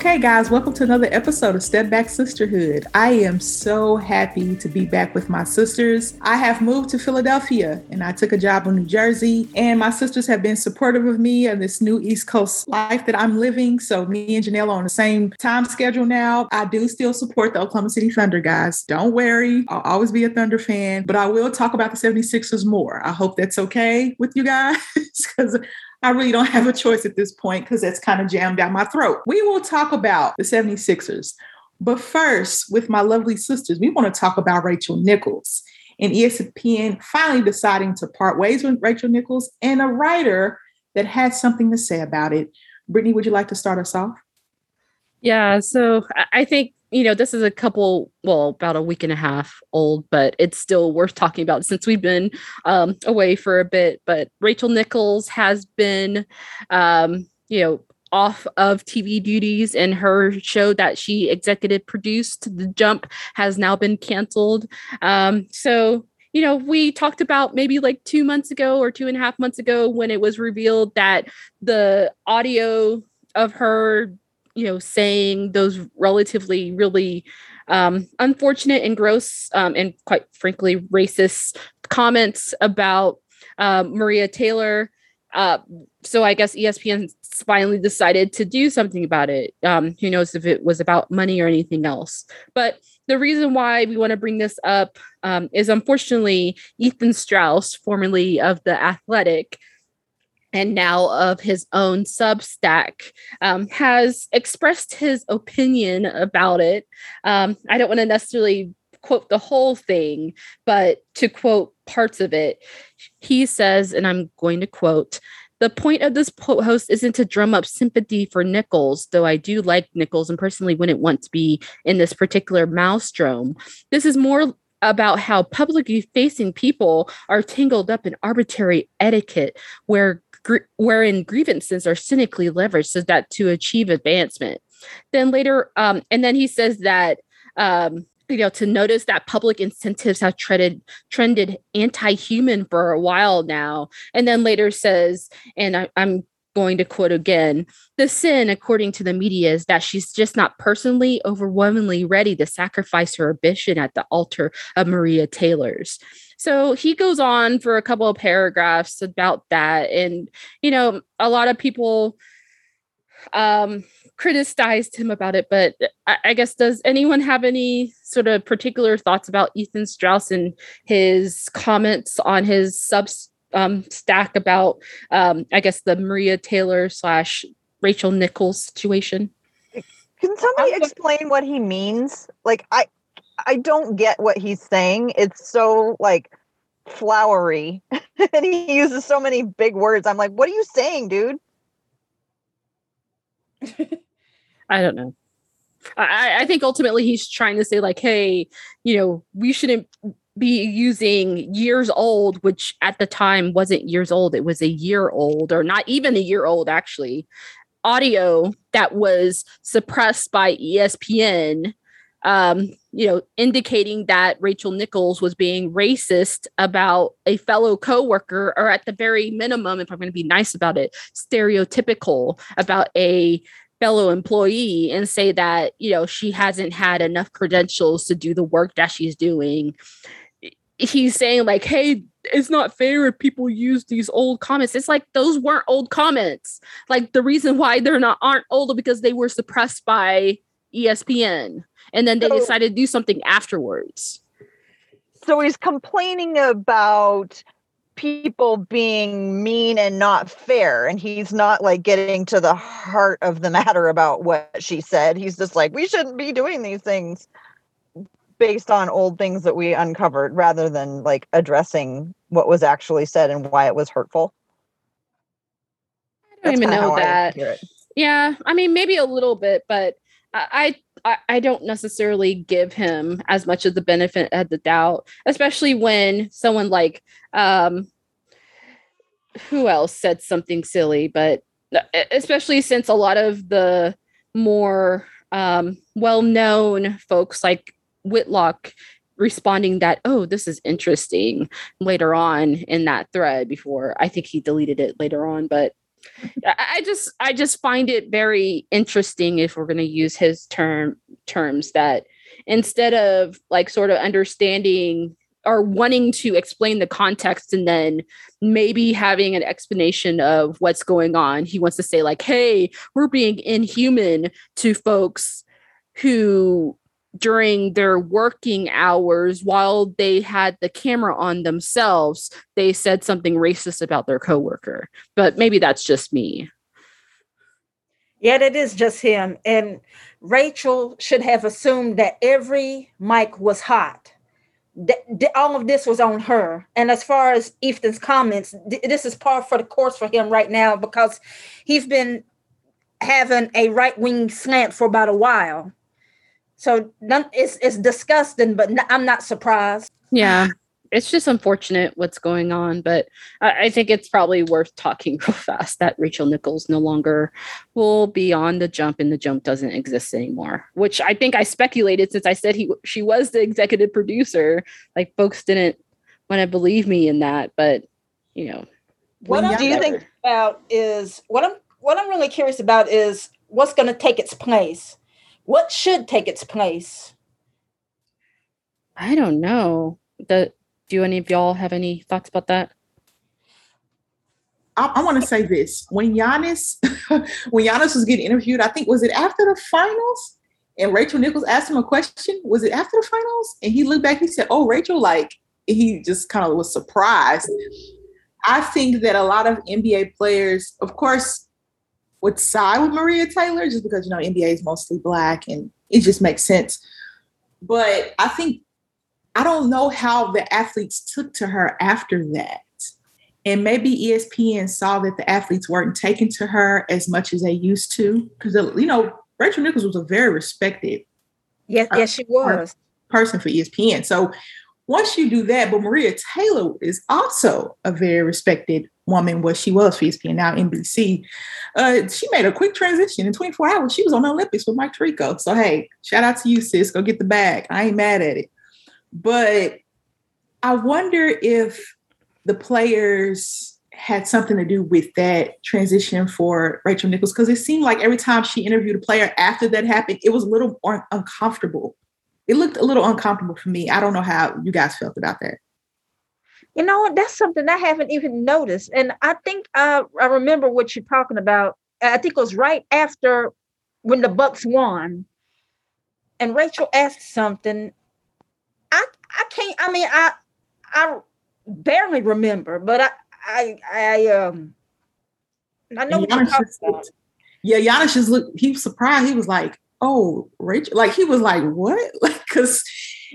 Okay, guys, welcome to another episode of Step Back Sisterhood. I am so happy to be back with my sisters. I have moved to Philadelphia and I took a job in New Jersey, and my sisters have been supportive of me and this new East Coast life that I'm living. So, me and Janelle are on the same time schedule now. I do still support the Oklahoma City Thunder, guys. Don't worry, I'll always be a Thunder fan, but I will talk about the 76ers more. I hope that's okay with you guys because I really don't have a choice at this point because that's kind of jammed down my throat. We will talk about the 76ers. But first, with my lovely sisters, we want to talk about Rachel Nichols and ESPN finally deciding to part ways with Rachel Nichols and a writer that had something to say about it. Brittany, would you like to start us off? Yeah, so I think you know, this is a couple, well, about a week and a half old, but it's still worth talking about since we've been um, away for a bit. But Rachel Nichols has been, um, you know, off of TV duties, and her show that she executive produced, The Jump, has now been canceled. Um, so, you know, we talked about maybe like two months ago or two and a half months ago when it was revealed that the audio of her you know saying those relatively really um, unfortunate and gross um, and quite frankly racist comments about uh, Maria Taylor. Uh, so I guess ESPN finally decided to do something about it. Um, who knows if it was about money or anything else? But the reason why we want to bring this up um, is unfortunately Ethan Strauss, formerly of the Athletic, and now of his own Substack, um, has expressed his opinion about it. Um, I don't want to necessarily quote the whole thing, but to quote parts of it, he says, and I'm going to quote, the point of this post isn't to drum up sympathy for Nichols, though I do like Nichols and personally wouldn't want to be in this particular maelstrom. This is more about how publicly facing people are tangled up in arbitrary etiquette where gr- wherein grievances are cynically leveraged so that to achieve advancement. Then later, um, and then he says that um, you know to notice that public incentives have treaded trended anti-human for a while now, and then later says, and I, I'm going to quote again the sin according to the media is that she's just not personally overwhelmingly ready to sacrifice her ambition at the altar of maria taylor's so he goes on for a couple of paragraphs about that. And, you know, a lot of people um, criticized him about it, but I, I, guess does anyone have any sort of particular thoughts about Ethan Strauss and his comments on his sub um, stack about, um, I guess, the Maria Taylor slash Rachel Nichols situation? Can somebody explain what he means? Like, I I don't get what he's saying. It's so like flowery and he uses so many big words. I'm like, what are you saying, dude? I don't know. I, I think ultimately he's trying to say, like, hey, you know, we shouldn't be using years old, which at the time wasn't years old. It was a year old, or not even a year old, actually. Audio that was suppressed by ESPN um, you know, indicating that Rachel Nichols was being racist about a fellow coworker, or at the very minimum, if I'm going to be nice about it, stereotypical about a fellow employee and say that, you know, she hasn't had enough credentials to do the work that she's doing. He's saying, like, hey, it's not fair if people use these old comments. It's like those weren't old comments. Like the reason why they're not aren't old because they were suppressed by ESPN and then they so, decided to do something afterwards. So he's complaining about people being mean and not fair and he's not like getting to the heart of the matter about what she said. He's just like we shouldn't be doing these things based on old things that we uncovered rather than like addressing what was actually said and why it was hurtful. I don't That's even know that. Yeah, I mean maybe a little bit, but I, I I don't necessarily give him as much of the benefit of the doubt, especially when someone like um who else said something silly, but especially since a lot of the more um, well-known folks like Whitlock responding that oh this is interesting later on in that thread before I think he deleted it later on, but I just I just find it very interesting if we're going to use his term terms that instead of like sort of understanding or wanting to explain the context and then maybe having an explanation of what's going on he wants to say like hey we're being inhuman to folks who during their working hours while they had the camera on themselves they said something racist about their coworker. But maybe that's just me. Yet it is just him. And rachel should have assumed that every mic was hot. All of this was on her. And as far as ethan's comments this is par for the course for him right now because he's been having a right-wing slant for about a while so it's it's disgusting, but I'm not surprised. Yeah, it's just unfortunate what's going on, but I, I, think it's probably worth talking real fast that Rachel Nichols no longer will be on the jump, and the jump doesn't exist anymore. Which I think I speculated since I said he she was the executive producer. Like folks didn't want to believe me in that, but you know. What do you think about is what I'm what I'm really curious about is what's going to take its place what should take its place? I don't know. The, do any of y'all have any thoughts about that? I, I want to say this: when Giannis, when Giannis was getting interviewed, I think was it after the finals, and Rachel Nichols asked him a question. Was it after the finals? And he looked back. He said, "Oh, Rachel," like he just kind of was surprised. I think that a lot of NBA players, of course, would side with Maria Taylor just because you know NBA is mostly black and it just makes sense. But I think I don't know how the athletes took to her after that. And maybe ESPN saw that the athletes weren't taken to her as much as they used to. Because, uh, you know, Rachel Nichols was a very respected yes, yes, she was person for ESPN. So once you do that, but Maria Taylor is also a very respected woman, what she was for ESPN, now NBC. Uh, she made a quick transition in 24 hours. She was on the Olympics with Mike Tirico. So, hey, shout out to you, sis. Go get the bag. I ain't mad at it. But I wonder if the players had something to do with that transition for Rachel Nichols because it seemed like every time she interviewed a player after that happened, it was a little un- uncomfortable it looked a little uncomfortable for me. I don't know how you guys felt about that. You know, that's something I haven't even noticed. And I think uh, I remember what you're talking about. I think it was right after when the Bucks won. And Rachel asked something. I I can't, I mean, I I barely remember, but I I I um I know what you're talking about. Yeah, Giannis just looked, he was surprised. He was like, oh, Rachel, like he was like, what? Like, cause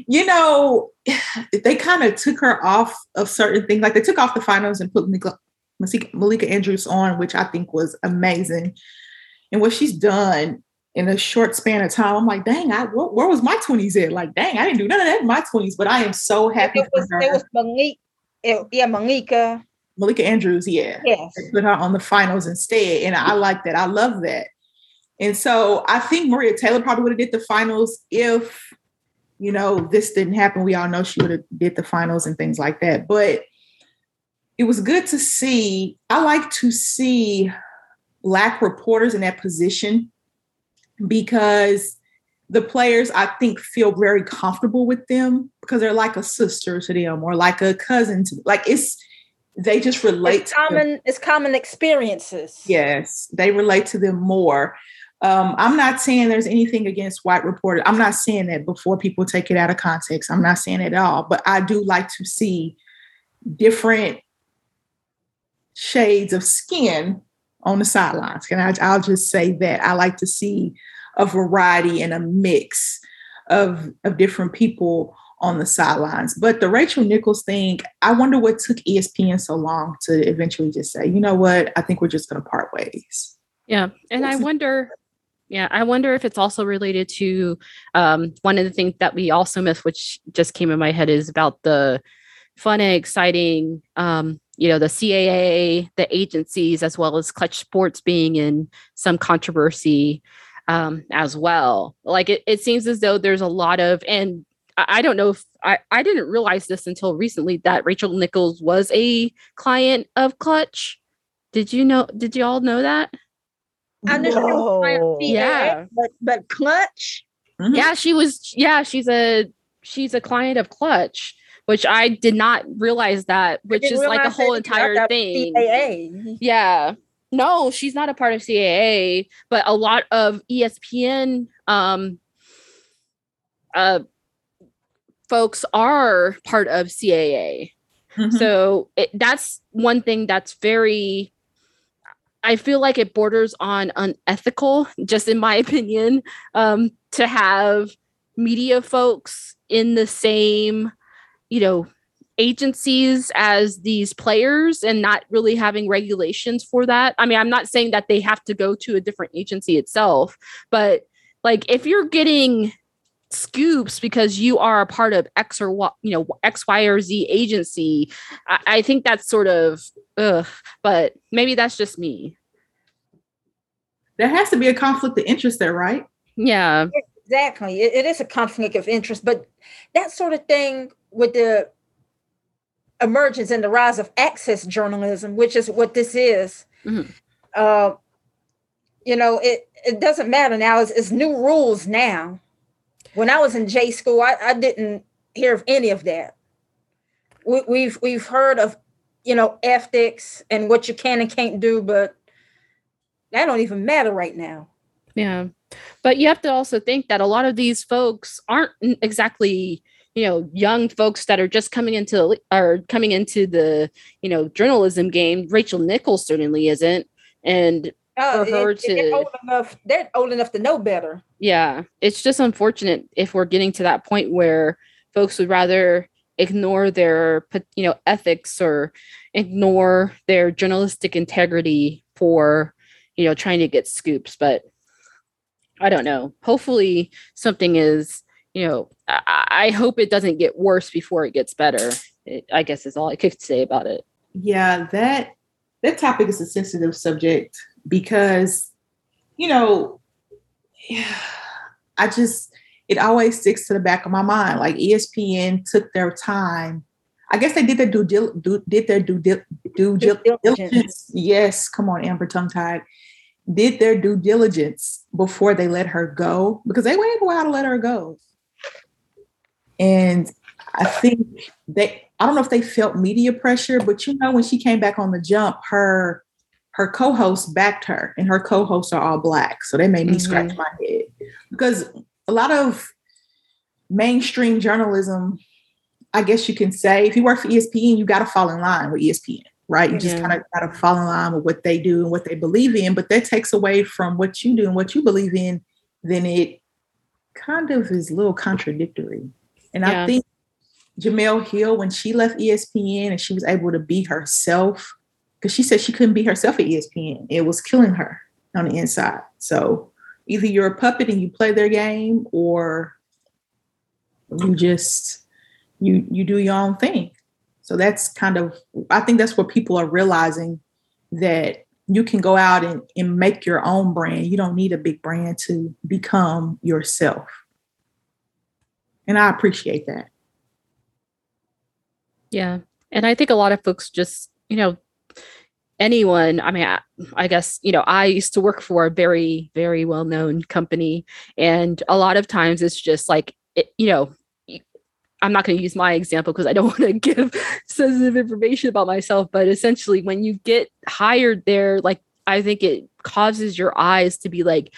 you know, they kind of took her off of certain things. Like they took off the finals and put Malika, Malika Andrews on, which I think was amazing. And what she's done in a short span of time, I'm like, dang, I where, where was my 20s at? Like, dang, I didn't do none of that in my 20s, but I am so happy it was, for her. It was Malika, it, yeah, Malika. Malika Andrews, yeah. Yes. They put her on the finals instead. And I like that. I love that. And so I think Maria Taylor probably would have did the finals if, you know, this didn't happen. We all know she would have did the finals and things like that. But it was good to see. I like to see black reporters in that position because the players I think feel very comfortable with them because they're like a sister to them or like a cousin to them. like it's they just relate it's common it's common experiences yes they relate to them more um, I'm not saying there's anything against white reporters. I'm not saying that before people take it out of context. I'm not saying it at all. But I do like to see different shades of skin on the sidelines. And I, I'll just say that I like to see a variety and a mix of, of different people on the sidelines. But the Rachel Nichols thing, I wonder what took ESPN so long to eventually just say, you know what, I think we're just going to part ways. Yeah. And I wonder yeah, I wonder if it's also related to um, one of the things that we also miss, which just came in my head, is about the fun and exciting, um, you know, the CAA, the agencies, as well as Clutch Sports being in some controversy um, as well. Like it, it seems as though there's a lot of, and I, I don't know if I, I didn't realize this until recently that Rachel Nichols was a client of Clutch Did you know? Did you all know that? I knew she was playing No. CAA, Yeah. but but clutch. Mhm. Yeah, she was. Yeah, she's a she's a client of Clutch, which I did not realize that, which is like a whole that she was entire thing. CAA. Yeah. No, she's not a part of CAA, but a lot of ESPN um uh folks are part of CAA. Mhm. So it, that's one thing that's very I feel like it borders on unethical, just in my opinion, um, to have media folks in the same, you know, agencies as these players and not really having regulations for that. I mean, I'm not saying that they have to go to a different agency itself, but like if you're getting scoops because you are a part of X or Y, you know, X, Y, or Z agency, I, I think that's sort of ugh, but maybe that's just me. there has to be a conflict of interest there, right? Yeah. Exactly. It, it is a conflict of interest, but that sort of thing with the emergence and the rise of access journalism, which is what this is, Mhm. uh, you know, it, it doesn't matter now. It's, it's new rules now. When I was in J school, I, I didn't hear of any of that. We, we've we've heard of, you know, ethics and what you can and can't do, but that don't even matter right now. Yeah. But you have to also think that a lot of these folks aren't exactly, you know, young folks that are just coming into are coming into the, you know, journalism game. Rachel Nichols certainly isn't. And Uh, For her it- it- they're to- old enough. They're old enough to know better. yeah, it's just unfortunate if we're getting to that point where folks would rather ignore their, you know, ethics or ignore their journalistic integrity for, you know, trying to get scoops. But I don't know. Hopefully, something is, you know, I, I hope it doesn't get worse before it gets better. It, I guess is all I could say about it. Yeah, that that topic is a sensitive subject because, you know, I just it always sticks to the back of my mind. Like ESPN took their time. I guess they did their due, dil- did their due, dil- due, Due dil- diligence. diligence. Yes, come on, Amber tongue tied. Did their due diligence before they let her go because they waited a while to let her go. And I think they I don't know if they felt media pressure, but you know, when she came back on the jump, her her co-hosts backed her, and her co-hosts are all black. So they made me Mhm. scratch my head. Because a lot of mainstream journalism, I guess you can say, if you work for ESPN, you gotta fall in line with ESPN, right? You just Yeah. kind of gotta fall in line with what they do and what they believe in, but that takes away from what you do and what you believe in, then it kind of is a little contradictory. And Yeah. I think Jemele Hill, when she left ESPN and she was able to be herself, because she said she couldn't be herself at ESPN, it was killing her on the inside. So either you're a puppet and you play their game, or you just you you do your own thing. So that's kind of I think that's what people are realizing that you can go out and, and make your own brand. You don't need a big brand to become yourself. And I appreciate that. Yeah. And I think a lot of folks just, you know, anyone, I mean, I, I guess, you know, I used to work for a very, very well known company. And a lot of times it's just like, it, you know, i'm not going to use my example because I don't want to give sensitive information about myself. But essentially, when you get hired there, like, I think it causes your eyes to be like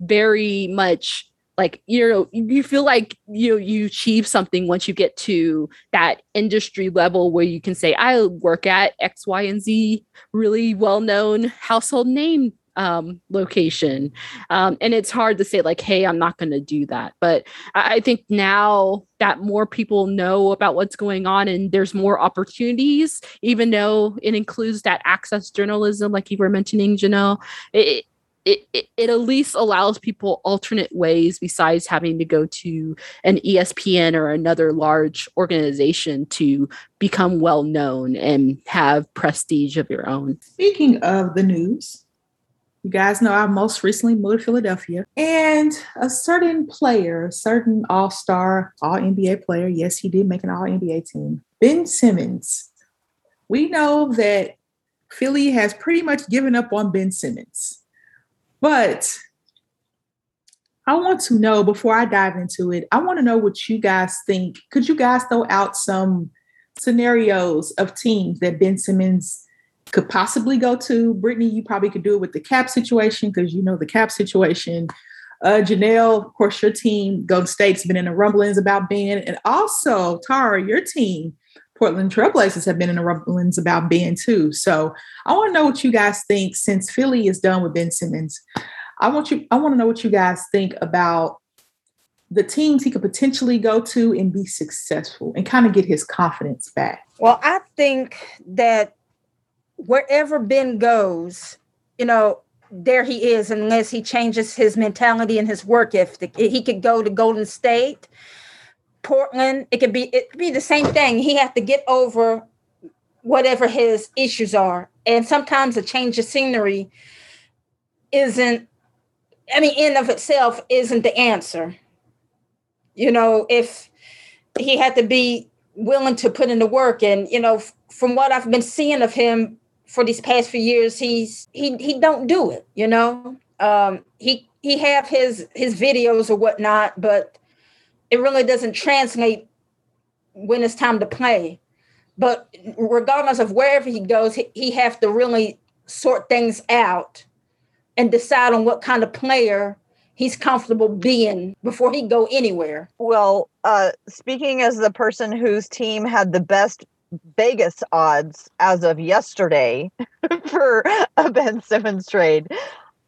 very much like you know you feel like you you achieve something once you get to that industry level where you can say i work at x y and z really well known household name um, location. Um, and it's hard to say like hey i'm not going to do that. But I, I think now that more people know about what's going on and there's more opportunities even though it includes that access journalism like you were mentioning janelle it, it, it, it at least allows people alternate ways besides having to go to an ESPN or another large organization to become well known and have prestige of your own. Speaking of the news, you guys know I most recently moved to Philadelphia, and a certain player, a certain all star, all NBA player, yes, he did make an all NBA team, Ben Simmons. We know that Philly has pretty much given up on Ben Simmons. But I want to know before I dive into it, I want to know what you guys think. Could you guys throw out some scenarios of teams that Ben Simmons could possibly go to? Brittany, you probably could do it with the cap situation because you know the cap situation. Uh, Janelle, of course, your team, Golden State's been in the rumblings about Ben. And also, Tara, your team, Portland Trailblazers, have been in the rumblings about Ben too. So I want to know what you guys think since Philly is done with Ben Simmons. I want you, I want to know what you guys think about the teams he could potentially go to and be successful and kind of get his confidence back. Well, I think that wherever Ben goes, you know, there he is, unless he changes his mentality and his work ethic. He could go to Golden State, Portland. It could be it could be the same thing. He has to get over whatever his issues are, and sometimes a change of scenery isn't. I mean, in of itself isn't the answer. You know, if he had to be willing to put in the work, and you know, from what I've been seeing of him for these past few years, he's he he don't do it. You know, um, he he have his his videos or whatnot, but it really doesn't translate when it's time to play. But regardless of wherever he goes, he, he to really sort things out and decide on what kind of player he's comfortable being before he go anywhere. Well, uh, speaking as the person whose team had the best Vegas odds as of yesterday for a Ben Simmons trade.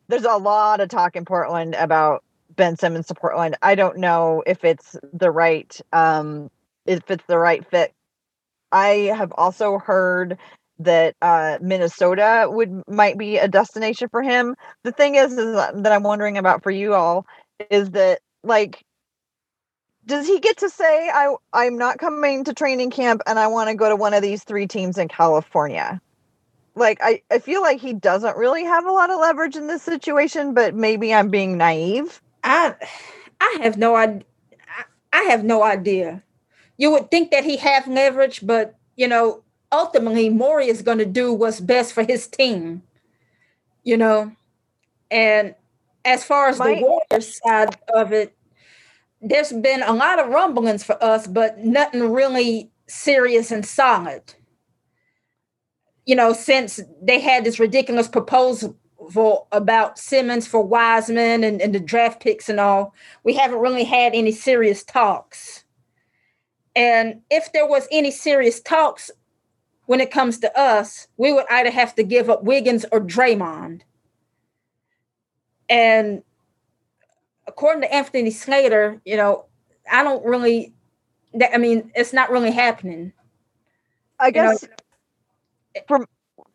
There's a lot of talk in Portland about Ben Simmons to Portland. I don't know if it's the right um if it's the right fit. I have also heard that uh, Minnesota would might be a destination for him. The thing is, is that I'm wondering about for you all is that like does he get to say I I'm not coming to training camp and I want to go to one of these three teams in California? Like I, I feel like he doesn't really have a lot of leverage in this situation, but maybe I'm being naive. I I have no idea. I have no idea. You would think that he have leverage, but you know, ultimately Morey is going to do what's best for his team. You know, and as far as My, the Warriors side of it, there's been a lot of rumblings for us, but nothing really serious and solid. You know, since they had this ridiculous proposal about Simmons for Wiseman and, and the draft picks and all, we haven't really had any serious talks. And if there was any serious talks when it comes to us, we would either have to give up Wiggins or Draymond. And according to Anthony Slater, you know, I don't really. I mean, it's not really happening. I guess you know, from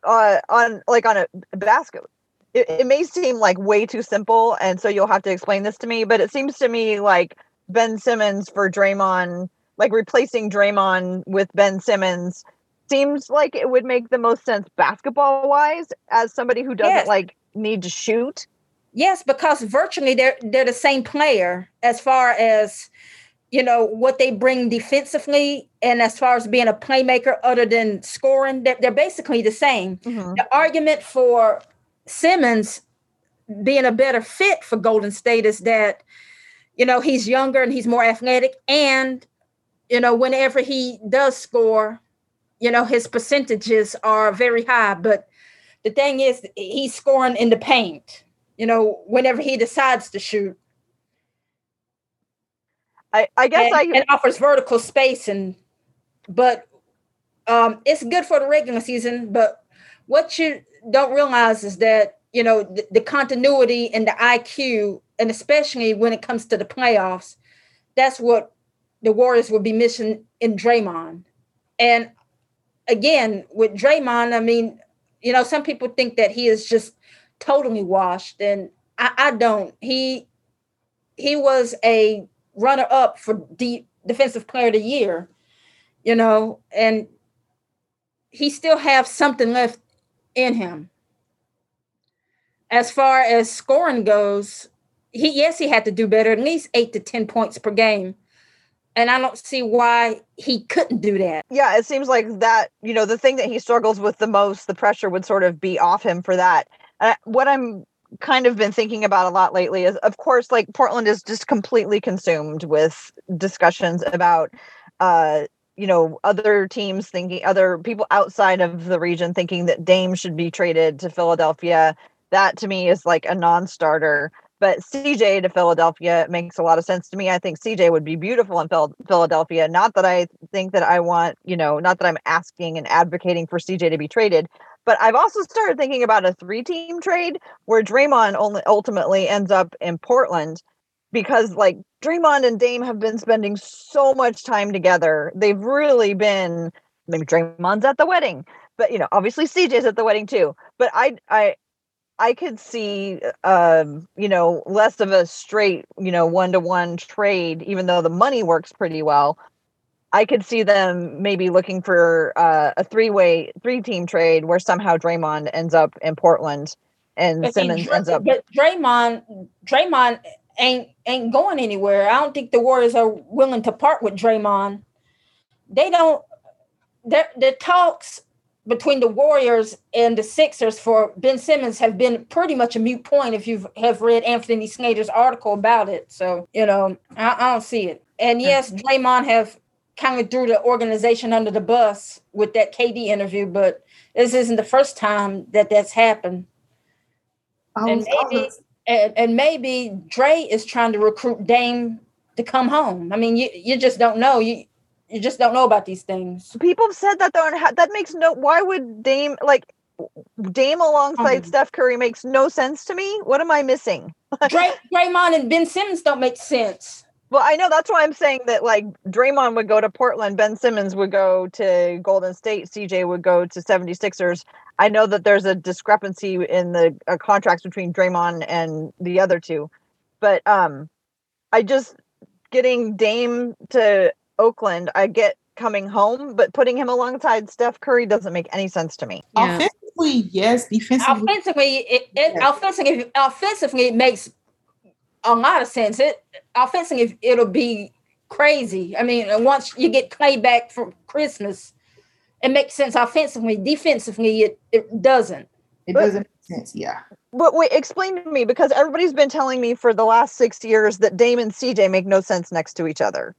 uh, on like on a basket, it, it may seem like way too simple, and so you'll have to explain this to me. But it seems to me like Ben Simmons for Draymond, like replacing Draymond with Ben Simmons, seems like it would make the most sense basketball wise as somebody who doesn't yes. like need to shoot. Yes, because virtually they're they're the same player as far as you know what they bring defensively and as far as being a playmaker other than scoring they're, they're basically the same mm-hmm. the argument for simmons being a better fit for golden state is that you know he's younger and he's more athletic and you know whenever he does score you know his percentages are very high but the thing is he's scoring in the paint you know, whenever he decides to shoot. I, I guess and, I and offers vertical space and but um it's good for the regular season, but what you don't realize is that you know the, the continuity and the IQ, and especially when it comes to the playoffs, that's what the Warriors will be missing in Draymond. And again, with Draymond, I mean, you know, some people think that he is just totally washed, and I, I don't. He he was a runner up for the defensive player of the year, you know, and he still have something left in him. As far as scoring goes, he yes, he had to do better, at least eight to ten points per game. and I don't see why he couldn't do that. Yeah, it seems like that, you know, the thing that he struggles with the most, the pressure would sort of be off him for that. Uh, what I'm kind of been thinking about a lot lately is of course like Portland is just completely consumed with discussions about uh you know other teams thinking other people outside of the region thinking that Dame should be traded to Philadelphia that to me is like a non-starter but CJ to Philadelphia makes a lot of sense to me. I think CJ would be beautiful in Philadelphia. Not that I think that I want, you know, not that I'm asking and advocating for CJ to be traded, but I've also started thinking about a three team trade where Draymond only ultimately ends up in Portland because like Draymond and Dame have been spending so much time together. They've really been maybe Draymond's at the wedding, but you know, obviously CJ's at the wedding too. But I I I could see, um, you know, less of a straight, you know, one to one trade, even though the money works pretty well. I could see them maybe looking for uh, a three way, three team trade where somehow Draymond ends up in Portland and but Simmons Dray- ends up. But Draymond, Draymond ain't ain't going anywhere. I don't think the Warriors are willing to part with Draymond. They don't. The the talks between the Warriors and the Sixers for Ben Simmons have been pretty much a mute point if you have read Anthony Snyder's article about it. So, you know, I, I don't see it. And yes, Draymond have kind of threw the organization under the bus with that KD interview, but this isn't the first time that that's happened. and maybe, and, and maybe Dre is trying to recruit Dame to come home. I mean, you, you just don't know. You you just don't know about these things. People have said that though, and that makes no. Why would Dame like Dame alongside um, Steph Curry makes no sense to me? What am I missing? Dray, Draymond and Ben Simmons don't make sense. Well, I know that's why I'm saying that like Draymond would go to Portland, Ben Simmons would go to Golden State, CJ would go to 76ers. I know that there's a discrepancy in the uh, contracts between Draymond and the other two. But um I just getting Dame to Oakland, I get coming home, but putting him alongside Steph Curry doesn't make any sense to me. Yeah. Offensively, yes. Defensively, offensively, it, it yes. offensively, offensively, it makes a lot of sense. It offensively, it'll be crazy. I mean, once you get Clay back for Christmas, it makes sense offensively. Defensively, it, it doesn't. It but, doesn't make sense. Yeah. But wait, explain to me because everybody's been telling me for the last six years that Dame and CJ make no sense next to each other.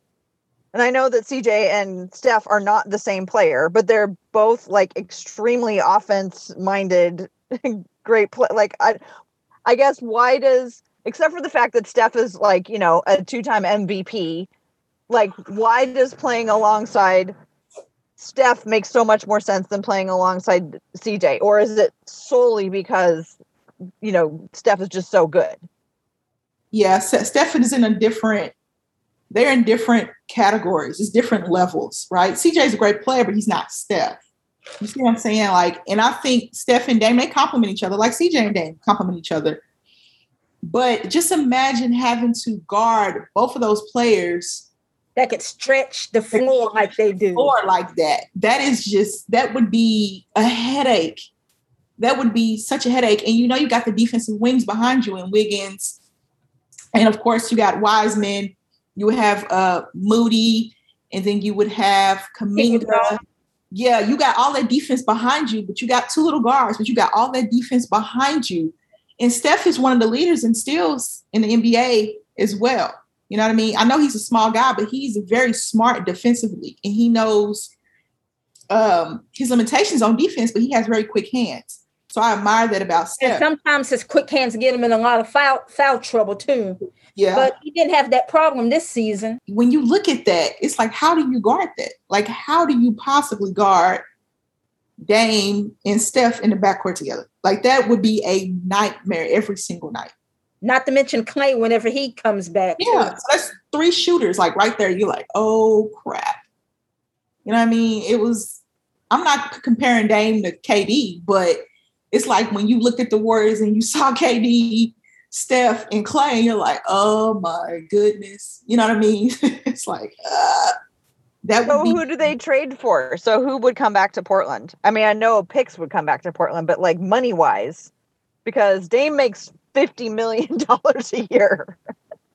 And I know that CJ and Steph are not the same player, but they're both like extremely offense minded, great play. Like I, I guess why does except for the fact that Steph is like you know a two time MVP, like why does playing alongside Steph makes so much more sense than playing alongside CJ, or is it solely because you know Steph is just so good? Yeah, Steph is in a different they're in different categories. It's different levels, right? CJ is a great player, but he's not Steph. You see what I'm saying? Like, and I think Steph and Dame they complement each other, like CJ and Dame complement each other. But just imagine having to guard both of those players that could stretch the floor like they do. Floor like that. That is just that would be a headache. That would be such a headache. And you know you got the defensive wings behind you and Wiggins. And of course you got Wiseman you would have uh, Moody, and then you would have Kuminga. Yeah, you got all that defense behind you, but you got two little guards, but you got all that defense behind you. And Steph is one of the leaders in steals in the NBA as well. You know what I mean? I know he's a small guy, but he's very smart defensively, and he knows um, his limitations on defense, but he has very quick hands. So I admire that about Steph. And sometimes his quick hands get him in a lot of foul foul trouble too. Yeah. But he didn't have that problem this season. When you look at that, it's like, how do you guard that? Like, how do you possibly guard Dame and Steph in the backcourt together? Like, that would be a nightmare every single night. Not to mention Clay whenever he comes back. Yeah. So that's three shooters, like right there. You're like, oh crap. You know what I mean? It was, I'm not comparing Dame to KD, but it's like when you looked at the Warriors and you saw KD Steph and Clay, and you're like, oh my goodness. You know what I mean? it's like, uh, that so be- who do they trade for? So who would come back to Portland? I mean, I know picks would come back to Portland, but like money wise, because Dame makes fifty million dollars a year.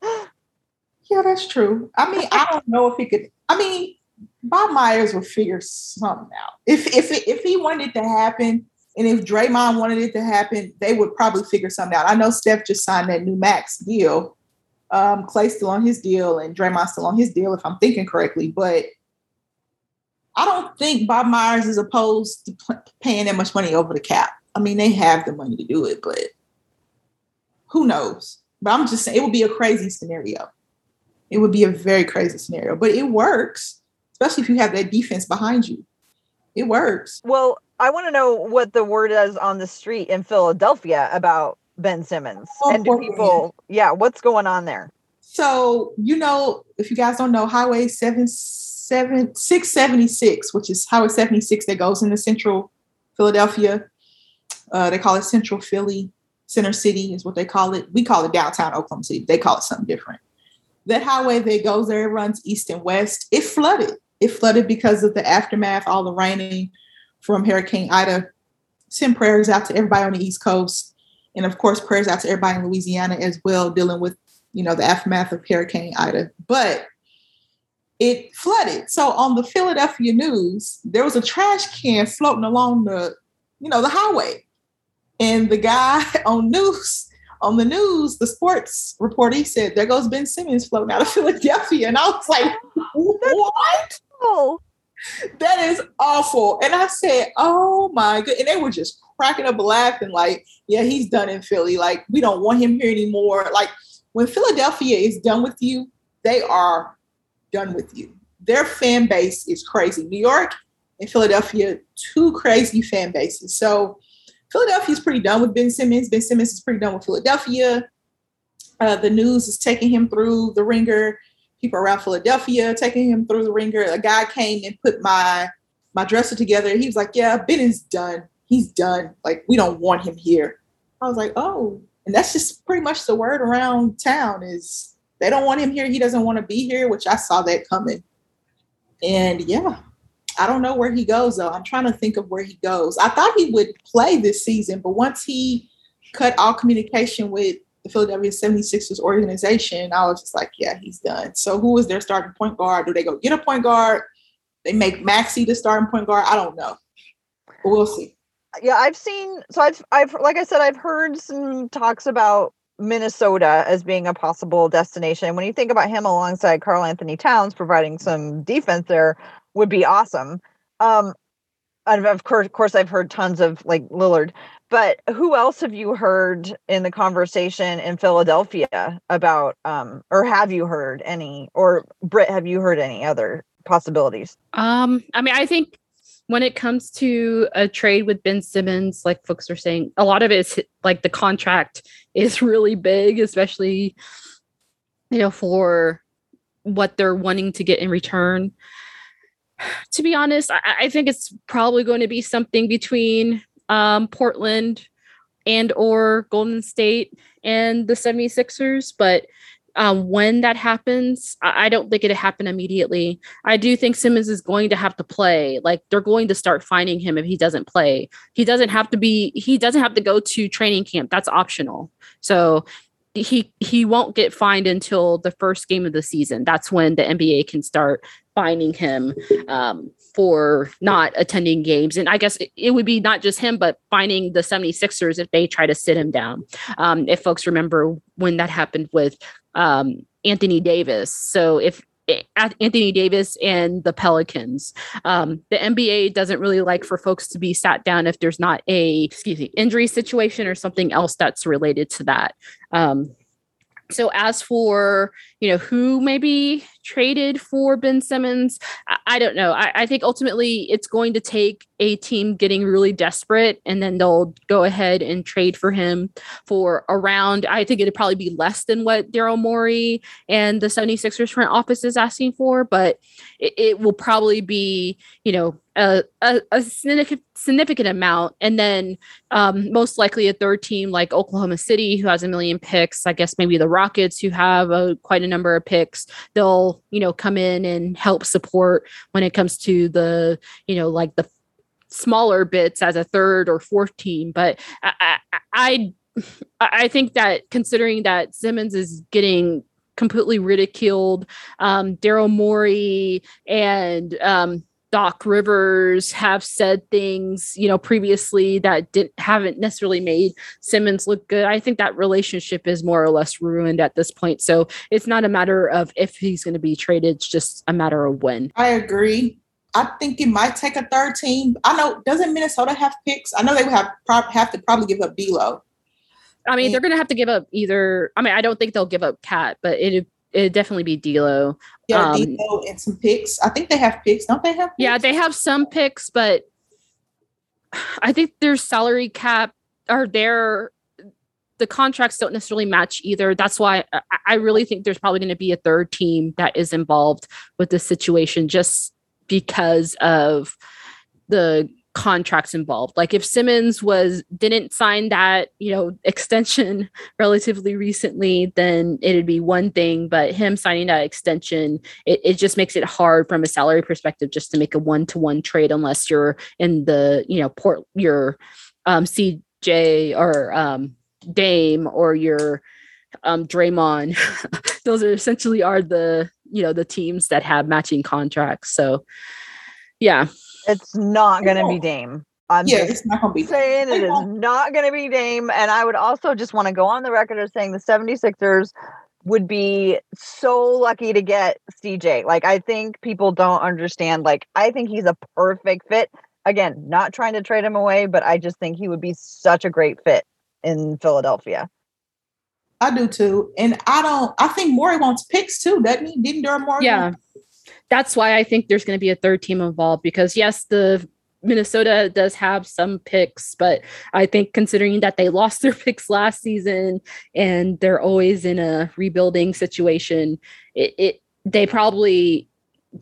yeah, that's true. I mean, I don't know if he could. I mean, Bob Myers will figure something out. If if if he wanted it to happen, and if Draymond wanted it to happen, they would probably figure something out. I know Steph just signed that new max deal. Um, still on his deal, and Draymond's still on his deal, if I'm thinking correctly. But I don't think Bob Myers is opposed to paying that much money over the cap. I mean, they have the money to do it, but who knows? But I'm just saying it would be a crazy scenario. It would be a very crazy scenario, but it works, especially if you have that defense behind you. It works. Well, I want to know what the word is on the street in Philadelphia about Ben Simmons. Oh, and do people, yeah, what's going on there? So, you know, if you guys don't know, Highway 7, 7 676, which is Highway 76 that goes into central Philadelphia. Uh, they call it Central Philly. Center City is what they call it. We call it downtown Oklahoma City. They call it something different. That highway that goes there, runs east and west. It flooded. It flooded because of the aftermath, all the raining from Hurricane Ida. Send prayers out to everybody on the East Coast. And of course, prayers out to everybody in Louisiana as well, dealing with, you know, the aftermath of Hurricane Ida. But it flooded. So on the Philadelphia news, there was a trash can floating along the, you know, the highway. And the guy on news, on the news, the sports reporter, he said, there goes Ben Simmons floating out of Philadelphia. And I was like, what? That is awful. And I said, oh my god. And they were just cracking up laughing, like, yeah, he's done in Philly. Like, we don't want him here anymore. Like, when Philadelphia is done with you, they are done with you. Their fan base is crazy. New York and Philadelphia, two crazy fan bases. So Philadelphia is pretty done with Ben Simmons. Ben Simmons is pretty done with Philadelphia. Uh, the news is taking him through the ringer. People around Philadelphia taking him through the ringer. A guy came and put my my dresser together. He was like, "Yeah, Ben is done. He's done. Like we don't want him here." I was like, "Oh," and that's just pretty much the word around town is they don't want him here. He doesn't want to be here, which I saw that coming. And yeah, I don't know where he goes though. I'm trying to think of where he goes. I thought he would play this season, but once he cut all communication with the Philadelphia 76ers organization, I was just like, yeah, he's done. So who is their starting point guard? Do they go get a point guard? They make Maxey the starting point guard? I don't know. But we'll see. Yeah, I've seen so I've I've like I said, I've heard some talks about Minnesota as being a possible destination. When you think about him alongside Karl-Anthony Towns providing some defense there would be awesome. Um, and of course, of course, I've heard tons of like Lillard, but who else have you heard in the conversation in Philadelphia about, um, or have you heard any, or Britt, have you heard any other possibilities? Um, I mean, I think when it comes to a trade with Ben Simmons, like folks are saying, a lot of it is like the contract is really big, especially you know for what they're wanting to get in return. To be honest, I, I think it's probably going to be something between um, Portland and or Golden State and the 76ers, but um, when that happens, I, I don't think it'll happen immediately. I do think Simmons is going to have to play. Like they're going to start finding him if he doesn't play. He doesn't have to be. He doesn't have to go to training camp. That's optional. So he he won't get fined until the first game of the season. That's when the NBA can start finding him um, for not attending games. And I guess it, it, would be not just him, but finding the 76ers if they try to sit him down. Um, if folks remember when that happened with um, Anthony Davis. So if Anthony Davis and the Pelicans. Um, the NBA doesn't really like for folks to be sat down if there's not a excuse me injury situation or something else that's related to that. Um, so as for you know who maybe traded for Ben Simmons, I, don't know. I, I, think ultimately it's going to take a team getting really desperate, and then they'll go ahead and trade for him for around. I think it'd probably be less than what Daryl Morey and the 76ers front office is asking for, but it, it will probably be you know a, a, a significant, amount. And then um, most likely a third team like Oklahoma City, who has a million picks. I guess maybe the Rockets, who have a, quite a number of picks. They'll, you know, come in and help support when it comes to the, you know, like the smaller bits as a third or fourth team. But I, I, I I think that considering that Simmons is getting completely ridiculed um, Daryl Morey and um, Doc Rivers have said things, you know, previously that didn't haven't necessarily made Simmons look good. I think that relationship is more or less ruined at this point. So it's not a matter of if he's going to be traded; it's just a matter of when. I agree. I think it might take a third team. I know doesn't Minnesota have picks? I know they would have have to probably give up D'Lo. I mean, they're going to have to give up either. I mean, I don't think they'll give up KAT, but it it'd definitely be D'Lo. Yeah, um, D'Lo and some picks. I think they have picks. Don't they have? Picks? Yeah, they have some picks, but I think their salary cap or their the contracts don't necessarily match either. That's why I really think there's probably going to be a third team that is involved with this situation, just because of the contracts involved. Like if Simmons was didn't sign that, you know, extension relatively recently, then it'd be one thing. But him signing that extension, it, it just makes it hard from a salary perspective just to make a one-to-one trade unless you're in the, you know, port your um CJ or um Dame or your um Draymond. Those are essentially are the, you know, the teams that have matching contracts. So yeah it's not going to be Dame. I'm yeah, it's not going to be saying it is not going to be Dame. And I would also just want to go on the record as saying the 76ers would be so lucky to get CJ. Like, I think people don't understand. Like, I think he's a perfect fit. Again, not trying to trade him away, but I just think he would be such a great fit in Philadelphia. I do too. And I don't, I think Morey wants picks too, doesn't he? Didn't Daryl Morey? Yeah that's why I think there's going to be a third team involved because yes, the Minnesota does have some picks, but I think considering that they lost their picks last season and they're always in a rebuilding situation, it, it they probably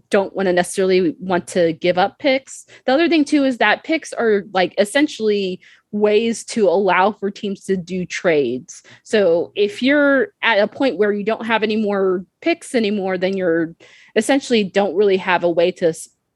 don't want to necessarily want to give up picks. The other thing too is that picks are like essentially ways to allow for teams to do trades. So if you're at a point where you don't have any more picks anymore, then you're essentially don't really have a way to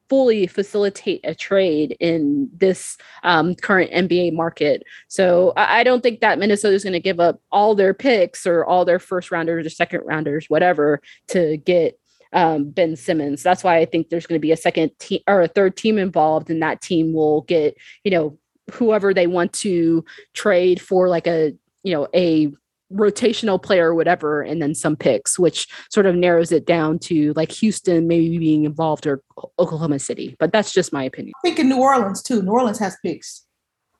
fully facilitate a trade in this um, current NBA market. So I, I don't think that Minnesota is going to give up all their picks or all their first rounders or second rounders, whatever, to get um, Ben Simmons. That's why I think there's going to be a second team or a third team involved, and that team will get you know whoever they want to trade for, like a you know a rotational player or whatever, and then some picks, which sort of narrows it down to like Houston maybe being involved or Oklahoma City. But that's just my opinion. I think in New Orleans too. New Orleans has picks.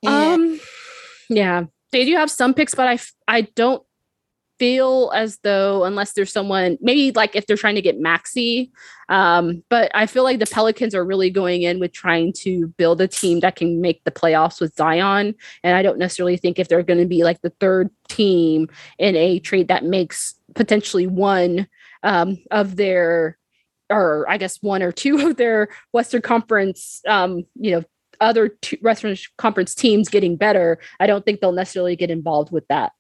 And- um, yeah, they do have some picks, but I I don't feel as though unless there's someone maybe like if they're trying to get Maxey, um, but I feel like the Pelicans are really going in with trying to build a team that can make the playoffs with Zion, and I don't necessarily think if they're going to be like the third team in a trade that makes potentially one um, of their or I guess one or two of their Western Conference, um, you know, other Western Conference teams getting better. I don't think they'll necessarily get involved with that.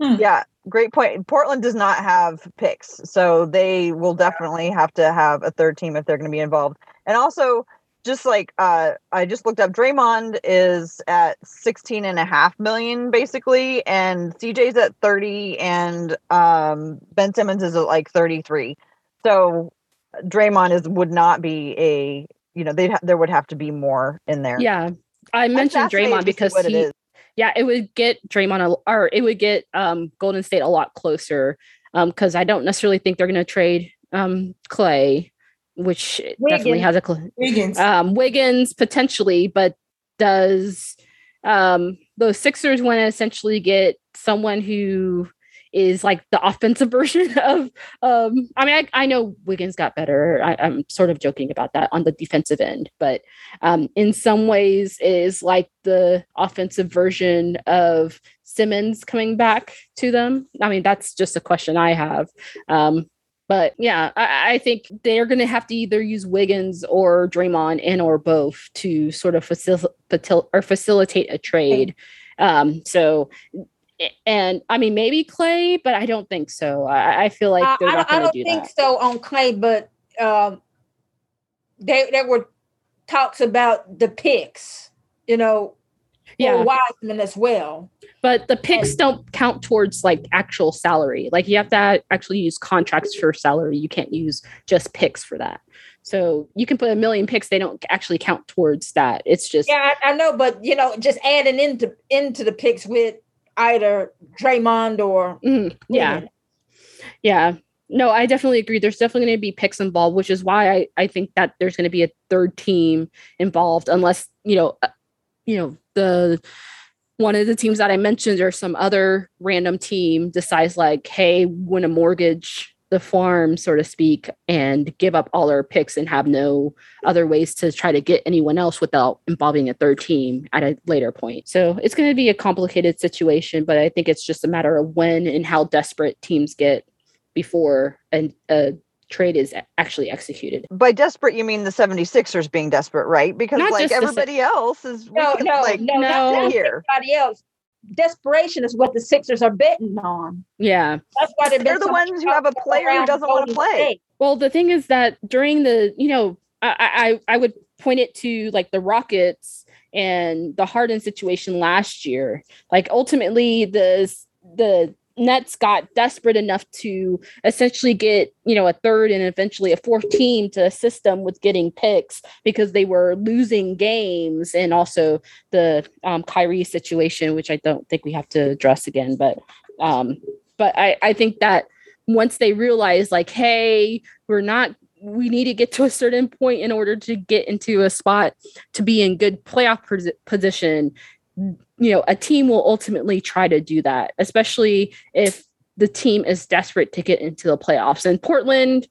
Hmm. Yeah, great point. Portland does not have picks, so they will definitely have to have a third team if they're going to be involved. And also, just like uh, I just looked up, Draymond is at 16 and a half million basically, and CJ's at 30, and um, Ben Simmons is at like 33. So Draymond is would not be a you know they ha- there would have to be more in there. Yeah, I mentioned Draymond because he yeah, it would get Draymond a, or it would get um, Golden State a lot closer because um, I don't necessarily think they're going to trade um, Klay, which Wiggins. definitely has a cl- Wiggins. Um, Wiggins potentially, but does um, those Sixers want to essentially get someone who is like the offensive version of um I mean I, I know Wiggins got better. I, am sort of joking about that on the defensive end, but um in some ways is like the offensive version of Simmons coming back to them. I mean, that's just a question I have. Um but yeah, I, I think they're going to have to either use Wiggins or Draymond and or both to sort of facil- facil- or facilitate a trade. Um, so and I mean maybe Klay, but I don't think so. I, I feel like they're not do that. I don't think so on Klay, but um, there there were talks about the picks. You know, Yeah. Wiseman as well. But the picks don't count towards like actual salary. Like you have to actually use contracts for salary. You can't use just picks for that. So you can put a million picks, they don't actually count towards that. It's just Yeah, I, I know, but you know, just adding into into the picks with either Draymond or Mhm. yeah. Yeah. No, I definitely agree. There's definitely going to be picks involved, which is why I, I think that there's going to be a third team involved, unless, you know, uh, you know, the one of the teams that I mentioned or some other random team decides like, hey, want a mortgage the farm, so to speak, and give up all their picks and have no other ways to try to get anyone else without involving a third team at a later point. So it's going to be a complicated situation, but I think it's just a matter of when and how desperate teams get before an, a trade is actually executed. By desperate, you mean the 76ers being desperate, right? Because Not like just the se- everybody else is we No, no, like no, no. not here. everybody else. Desperation is what the Sixers are betting on. Yeah. That's why they've been They're the so ones who have a player who doesn't wanna play. State. Well, the thing is that during the, you know, I I, I would point it to like the Rockets and the Harden situation last year. Like ultimately the the Nets got desperate enough to essentially get, you know, a third and eventually a fourth team to assist them with getting picks because they were losing games and also the um, Kyrie situation, which I don't think we have to address again. But um, but I, I think that once they realize like, hey, we're not we need to get to a certain point in order to get into a spot to be in good playoff pos- position you know a team will ultimately try to do that especially if the team is desperate to get into the playoffs. And portland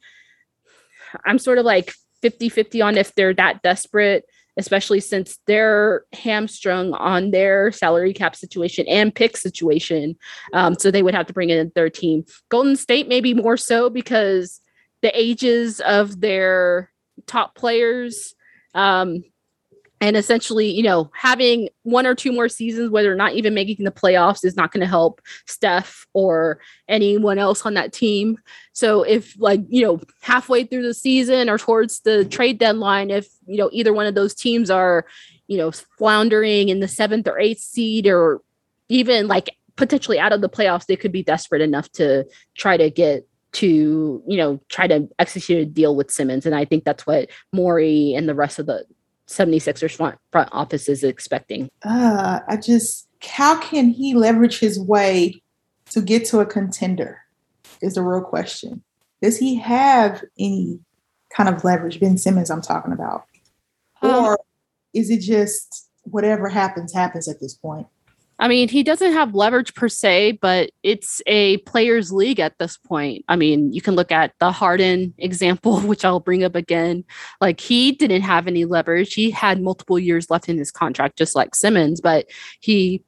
i'm sort of like 50-50 on if they're that desperate especially since they're hamstrung on their salary cap situation and pick situation. Um, so they would have to bring in their team. Golden state maybe more so because the ages of their top players um, and essentially you know having one or two more seasons whether they're not even making the playoffs is not going to help steph or anyone else on that team. So if like you know halfway through the season or towards the trade deadline if you know either one of those teams are you know floundering in the seventh or eighth seed or even like potentially out of the playoffs they could be desperate enough to try to get to you know try to execute a deal with Simmons. And I think that's what Morey and the rest of the 76ers front front office is expecting. Uh, I just, how can he leverage his way to get to a contender? Is the real question. Does he have any kind of leverage? Ben Simmons, I'm talking about, Um, or is it just whatever happens happens at this point? I mean, he doesn't have leverage per se, but it's a players' league at this point. I mean, you can look at the Harden example, which I'll bring up again. Like, he didn't have any leverage. He had multiple years left in his contract, just like Simmons, but he,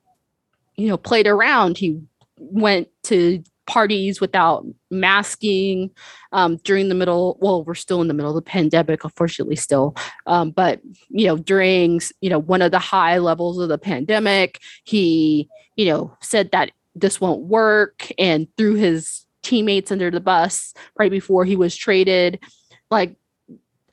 you know, played around. He went to parties without masking um, during the middle. Well, we're still in the middle of the pandemic, unfortunately, still. Um, but you know, during you know one of the high levels of the pandemic, he you know said that this won't work and threw his teammates under the bus right before he was traded. Like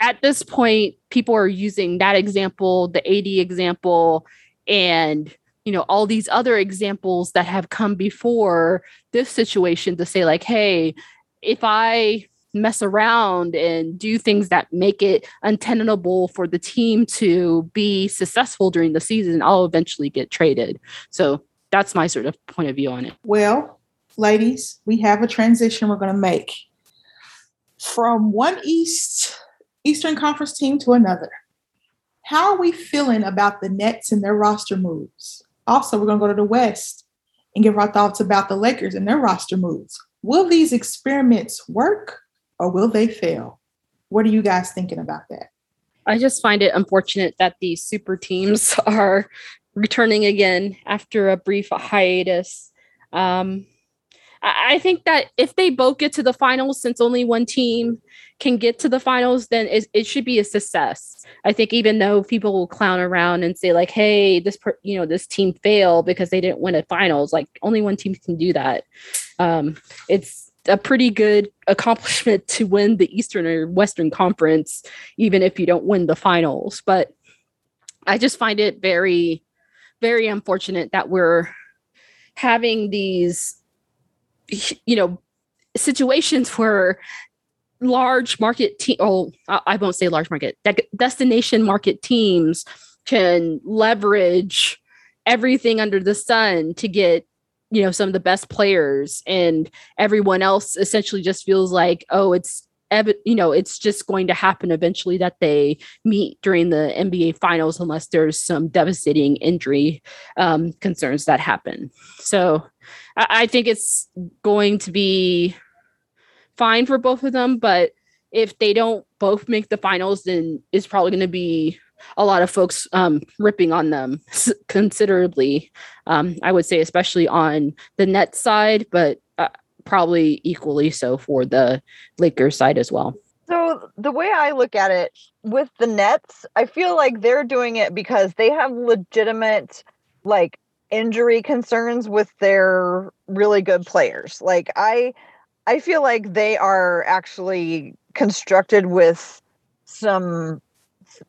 at this point, people are using that example, the AD example, and you know all these other examples that have come before this situation to say like hey if i mess around and do things that make it untenable for the team to be successful during the season i'll eventually get traded so that's my sort of point of view on it Well, ladies, we have a transition we're going to make from one East Eastern Conference team to another. How are we feeling about the Nets and their roster moves? Also, we're going to go to the West and give our thoughts about the Lakers and their roster moves. Will these experiments work or will they fail? What are you guys thinking about that? I just find it unfortunate that these super teams are returning again after a brief hiatus. Um, I think that if they both get to the finals, since only one team can get to the finals, then it, it should be a success. I think even though people will clown around and say like, "Hey, this per, you know this team failed because they didn't win a finals," like only one team can do that. Um, it's a pretty good accomplishment to win the Eastern or Western Conference, even if you don't win the finals. But I just find it very, very unfortunate that we're having these you know situations where large market team oh i won't say large market destination market teams can leverage everything under the sun to get you know some of the best players and everyone else essentially just feels like oh it's you know it's just going to happen eventually that they meet during the NBA finals unless there's some devastating injury um, concerns that happen. So I, I think it's going to be fine for both of them, but if they don't both make the finals, then it's probably going to be a lot of folks um, ripping on them considerably. Um, I would say, especially on the net side, but uh, probably equally so for the Lakers side as well. So the way I look at it with the Nets, I feel like they're doing it because they have legitimate like injury concerns with their really good players. Like I I feel like they are actually constructed with some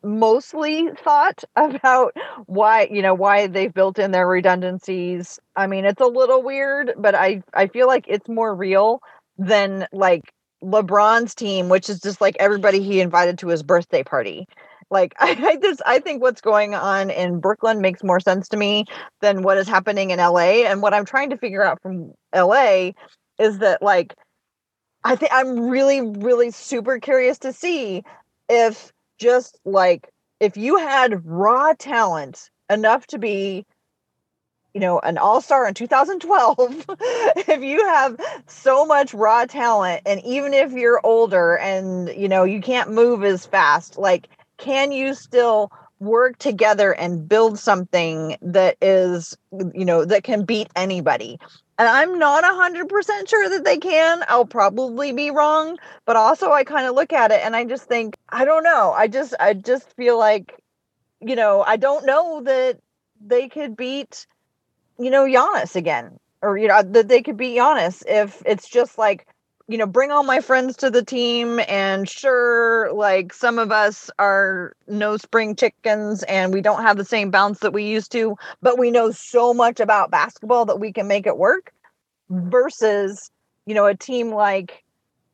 mostly thought about why you know why they've built in their redundancies. I mean it's a little weird but i i feel like it's more real than like lebron's team which is just like everybody he invited to his birthday party. Like I, I just i think what's going on in brooklyn makes more sense to me than what is happening in la and what i'm trying to figure out from la is that like i think i'm really really super curious to see if just like if you had raw talent enough to be you know an all-star in 2012 if you have so much raw talent and even if you're older and you know you can't move as fast like can you still work together and build something that is you know that can beat anybody and I'm not 100% sure that they can. I'll probably be wrong, but also I kind of look at it and I just think, I don't know. I just I just feel like you know, I don't know that they could beat you know Giannis again or you know that they could beat Giannis if it's just like you know, bring all my friends to the team. And sure, like some of us are no spring chickens and we don't have the same bounce that we used to, but we know so much about basketball that we can make it work versus, you know, a team like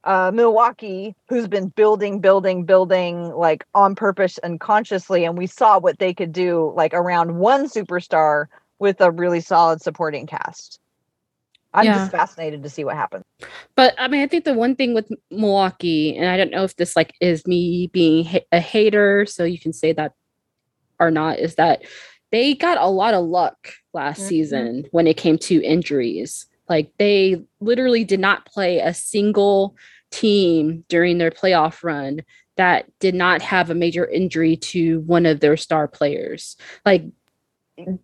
uh, Milwaukee, who's been building, building, building like on purpose and consciously. And we saw what they could do like around one superstar with a really solid supporting cast. I'm yeah. just fascinated to see what happens. But I mean, I think the one thing with Milwaukee, and I don't know if this like is me being a hater, so you can say that or not, is that they got a lot of luck last mm-hmm. season when it came to injuries. Like they literally did not play a single team during their playoff run that did not have a major injury to one of their star players. Like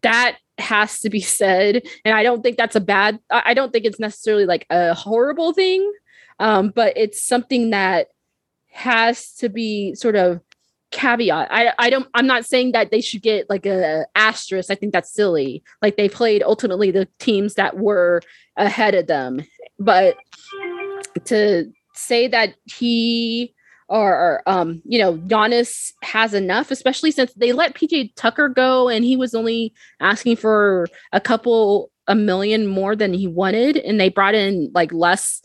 that has to be said. And i don't think that's a bad i don't think it's necessarily like a horrible thing um, but it's something that has to be sort of caveat. I i don't i'm not saying that they should get like a asterisk. I think that's silly. Like they played ultimately the teams that were ahead of them. But to say that he or, or um, you know, Giannis has enough, especially since they let PJ Tucker go and he was only asking for a couple a million more than he wanted, and they brought in like less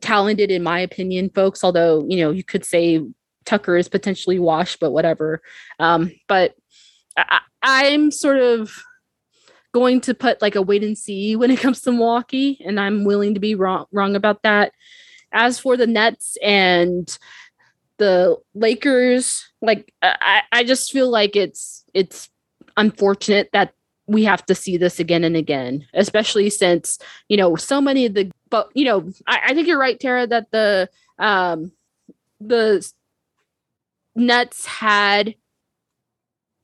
talented, in my opinion, folks. Although you know, you could say Tucker is potentially washed, but whatever. Um, but I, I'm sort of going to put like a wait and see when it comes to Milwaukee, and I'm willing to be wrong wrong about that. As for the Nets and the Lakers, like I, I just feel like it's it's unfortunate that we have to see this again and again, especially since you know so many of the but you know I, I think you're right, Tara, that the um the Nets had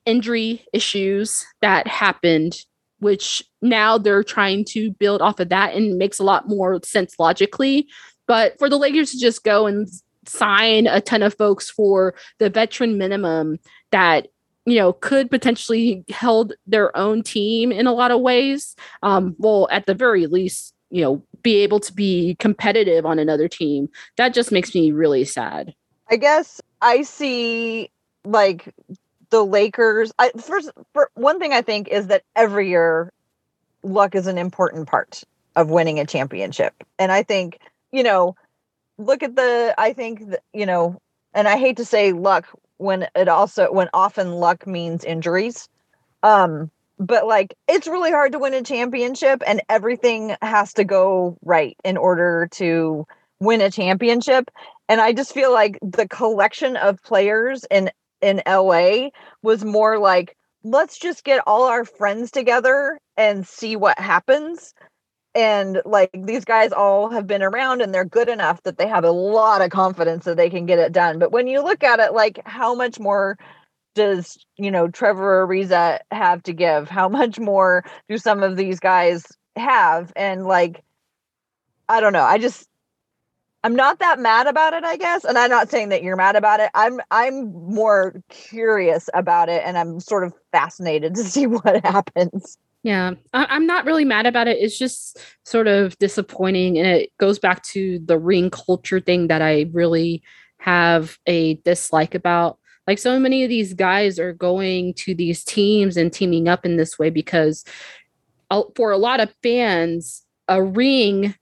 injury issues that happened which now they're trying to build off of that and makes a lot more sense logically. But for the Lakers to just go and sign a ton of folks for the veteran minimum that you know could potentially held their own team in a lot of ways. Um well at the very least you know be able to be competitive on another team. That just makes me really sad. I guess i see like the Lakers. I, first, for one thing I think is that every year, luck is an important part of winning a championship, and I think you know, look at the. I think you know, and I hate to say luck when it also when often luck means injuries. Um, but like it's really hard to win a championship and everything has to go right in order to win a championship and i just feel like the collection of players in in LA was more like let's just get all our friends together and see what happens and like these guys all have been around and they're good enough that they have a lot of confidence that they can get it done but when you look at it like how much more does you know Trevor Ariza have to give? How much more do some of these guys have? And like, I don't know. I just I'm not that mad about it, I guess. And I'm not saying that you're mad about it. I'm I'm more curious about it, and I'm sort of fascinated to see what happens. Yeah, I- am not really mad about it. It's just sort of disappointing, and it goes back to the ring culture thing that I really have a dislike about like so many of these guys are going to these teams and teaming up in this way because for a lot of fans, a ring,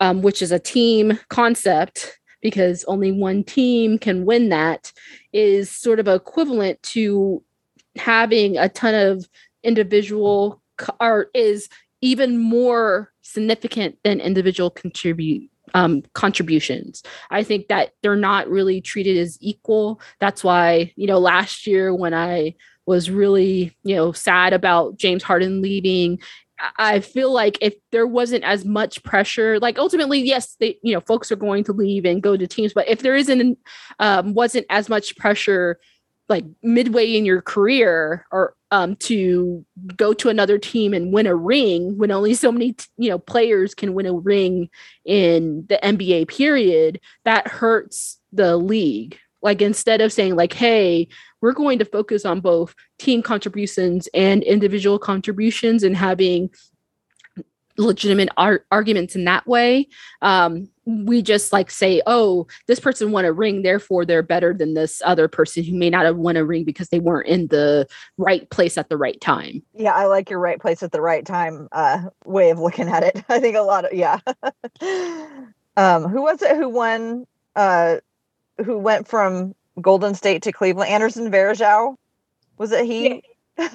um, which is a team concept, because only one team can win that, is sort of equivalent to having a ton of individual or is even more significant than individual contribute um, contributions. I think that they're not really treated as equal. That's why, you know, last year when I was really, you know, sad about James Harden leaving, I feel like if there wasn't as much pressure, like ultimately, yes, they, you know, folks are going to leave and go to teams, but if there isn't, um, wasn't as much pressure like midway in your career or um, to go to another team and win a ring when only so many you know players can win a ring in the NBA period that hurts the league. Like instead of saying like hey we're going to focus on both team contributions and individual contributions and having legitimate ar- arguments in that way um, we just like say oh this person won a ring therefore they're better than this other person who may not have won a ring because they weren't in the right place at the right time. Yeah i like your right place at the right time uh, way of looking at it. I think a lot of yeah. Um, who was it who won uh, who went from golden state to cleveland? Anderson varejao? Was it he? Yeah.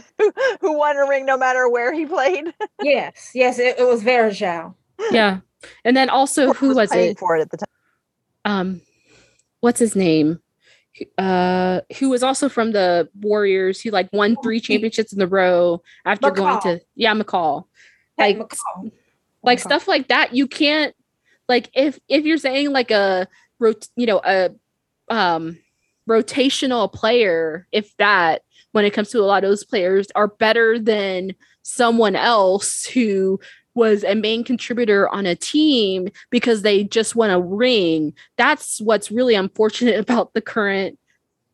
Who won a ring no matter where he played. yes, yes, it, it was Varejao. Yeah, and then also who was, was it? For it at the time. Um, what's his name? Uh, who was also from the Warriors? Who like won three championships in a row after McCaw. going to yeah McCaw, Like, McCaw. like stuff like that. You can't like if if you're saying like a rot you know a um rotational player if that when it comes to a lot of those players are better than someone else who was a main contributor on a team because they just won a ring. That's what's really unfortunate about the current,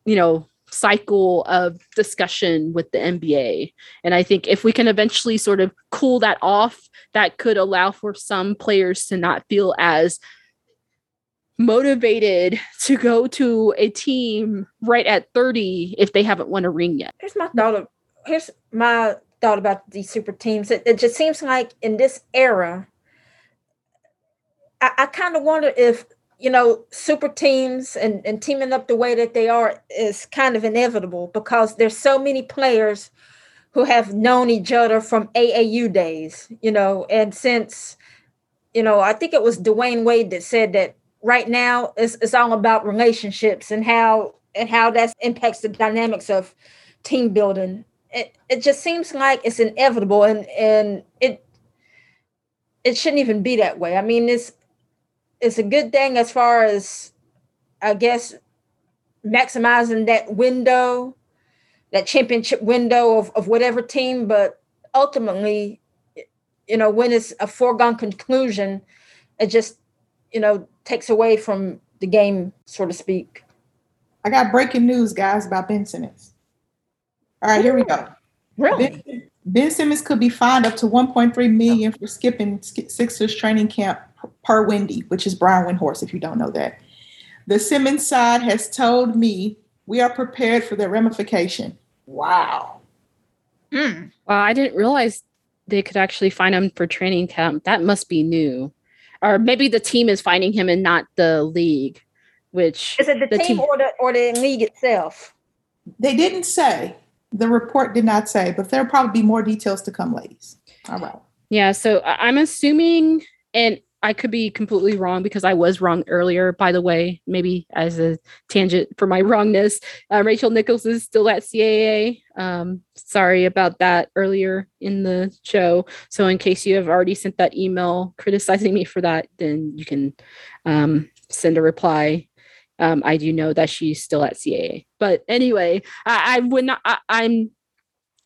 you know, cycle of discussion with the NBA. And I think if we can eventually sort of cool that off, that could allow for some players to not feel as motivated to go to a team right at 30 if they haven't won a ring yet. Here's my thought of here's my thought about these super teams. It, it just seems like in this era, I, I kind of wonder if you know super teams and, and teaming up the way that they are is kind of inevitable because there's so many players who have known each other from AAU days, you know, and since you know, I think it was Dwyane Wade that said that right now it's, it's all about relationships and how and how that impacts the dynamics of team building it, it just seems like it's inevitable and and it it shouldn't even be that way i mean it's it's a good thing as far as i guess maximizing that window that championship window of, of whatever team but ultimately you know when it's a foregone conclusion it just you know takes away from the game, so to speak. I got breaking news, guys, about Ben Simmons. All right, here we go. Really? Ben, ben Simmons could be fined up to 1.3 million for skipping Sixers training camp per Wendy, which is Brian Windhorst, if you don't know that. The Simmons side has told me we are prepared for the ramification. Wow. Mm. Well, I didn't realize they could actually find him for training camp. That must be new. Or maybe the team is finding him and not the league, which is it the, the team, team or the or the league itself? They didn't say. The report did not say, but there'll probably be more details to come, ladies. All right. Yeah, so I'm assuming, and I could be completely wrong because I was wrong earlier, by the way, maybe as a tangent for my wrongness. Uh, Rachel Nichols is still at CAA. Um, sorry about that earlier in the show. So, in case you have already sent that email criticizing me for that, then you can um, send a reply. Um, I do know that she's still at CAA. But anyway, I, I would not, I, I'm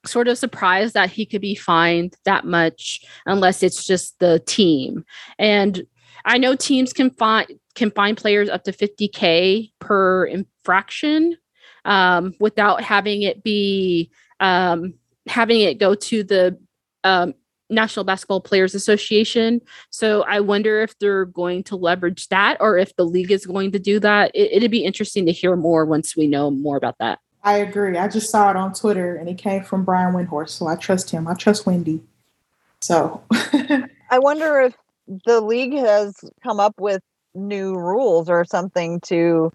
sort of surprised that he could be fined that much unless it's just the team. And I know teams can find can find players up to 50k per infraction um, without having it be um, having it go to the um, National Basketball Players Association. So I wonder if they're going to leverage that or if the league is going to do that. It, it'd be interesting to hear more once we know more about that. I agree. I just saw it on Twitter and it came from Brian Windhorst. So I trust him. I trust Wendy. So I wonder if the league has come up with new rules or something to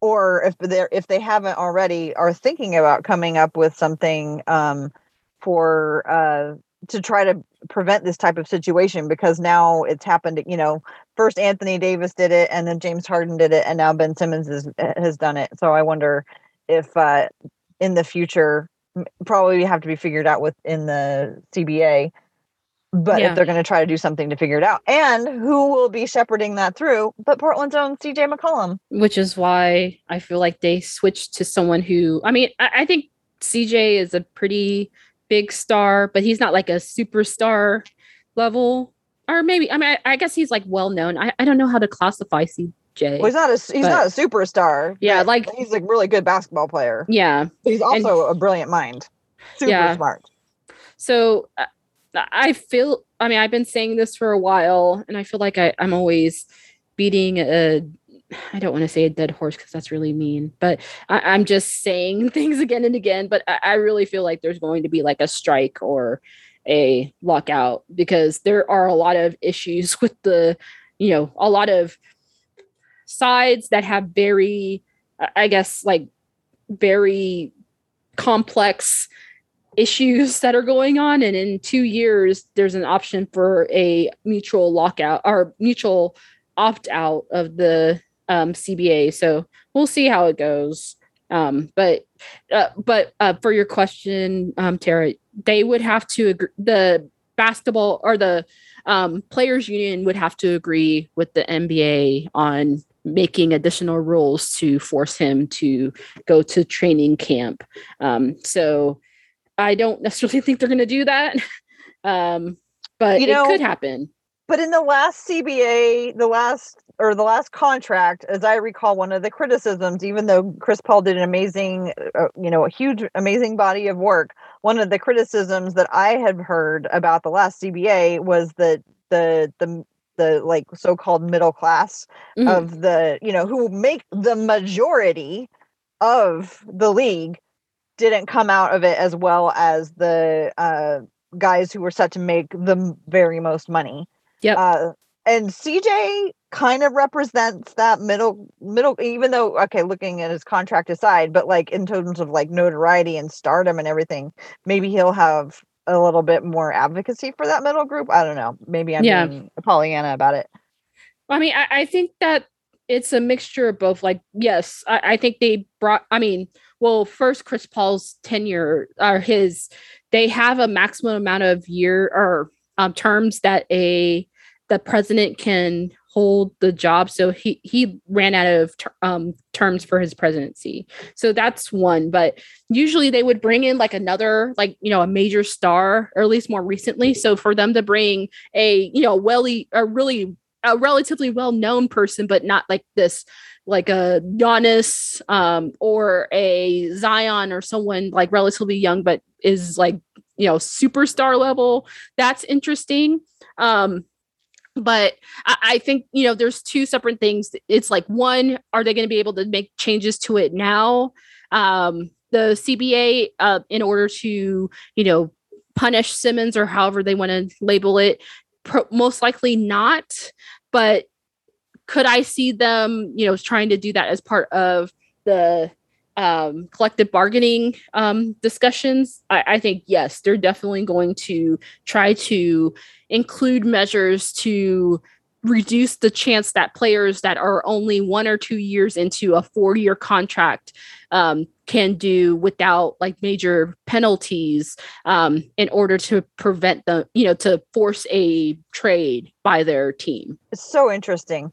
or if they're if they haven't already are thinking about coming up with something um, for uh, to try to prevent this type of situation because now it's happened you know first anthony davis did it and then james harden did it and now ben simmons is, has done it so i wonder if uh, in the future probably have to be figured out within the CBA. But yeah. if they're going to try to do something to figure it out, and who will be shepherding that through? But Portland's own CJ McCollum, which is why I feel like they switched to someone who. I mean, I, I think CJ is a pretty big star, but he's not like a superstar level or maybe I mean I, I, guess he's like well known. I, I don't know how to classify CJ. well, he's not a he's but, not a superstar. Yeah, like he's a really good basketball player. Yeah, he's also and, a brilliant mind. Super yeah. smart. So uh, I feel. I mean, I've been saying this for a while, and I feel like I, I'm always beating a I don't want to say a dead horse because that's really mean, but I, am just saying things again and again. But I, I, really feel like there's going to be like a strike or a lockout because there are a lot of issues with the, you know, a lot of sides that have very, I guess, like very complex issues that are going on. And in two years, there's an option for a mutual lockout or mutual opt out of the um, CBA. So we'll see how it goes. Um, but uh, but uh, for your question, um, Tara, they would have to agree. The basketball or the um, players union would have to agree with the NBA on making additional rules to force him to go to training camp. Um, so I don't necessarily think they're going to do that, um, but you know, it could happen. But in the last CBA, the last or the last contract, as I recall, one of the criticisms, even though Chris Paul did an amazing, uh, you know, a huge, amazing body of work, one of the criticisms that I had heard about the last CBA was that the the the like so-called middle class mm-hmm. of the you know who make the majority of the league didn't come out of it as well as the uh, guys who were set to make the very most money. Yeah. Uh, and CJ kind of represents that middle middle even though okay looking at his contract aside but like in terms of like notoriety and stardom and everything maybe he'll have a little bit more advocacy for that middle group. I don't know. Maybe I'm yeah. being Pollyanna about it. I mean, I, I, think that it's a mixture of both. Like, yes, I, I, think they brought. I mean, well, first Chris Paul's tenure or his, they have a maximum amount of year or um, terms that a the president can hold the job. So he he ran out of ter- um, terms for his presidency. So that's one. But usually they would bring in like another, like you know, a major star, or at least more recently. So for them to bring a you know, welly a really a relatively well known person, but not like this like a Giannis um, or a Zion or someone like relatively young, but is like, you know, superstar level. That's interesting. Um, but I, I, think you know there's two separate things it's like one are they going to be able to make changes to it now um the CBA uh, in order to, you know, punish Simmons or however they want to label it? Pro- most likely not. But could I see them, you know, trying to do that as part of the um, collective bargaining um, discussions? I, I think yes, they're definitely going to try to include measures to reduce the chance that players that are only one or two years into a four year contract um, can do without like major penalties um, in order to prevent them, you know, to force a trade by their team. It's so interesting.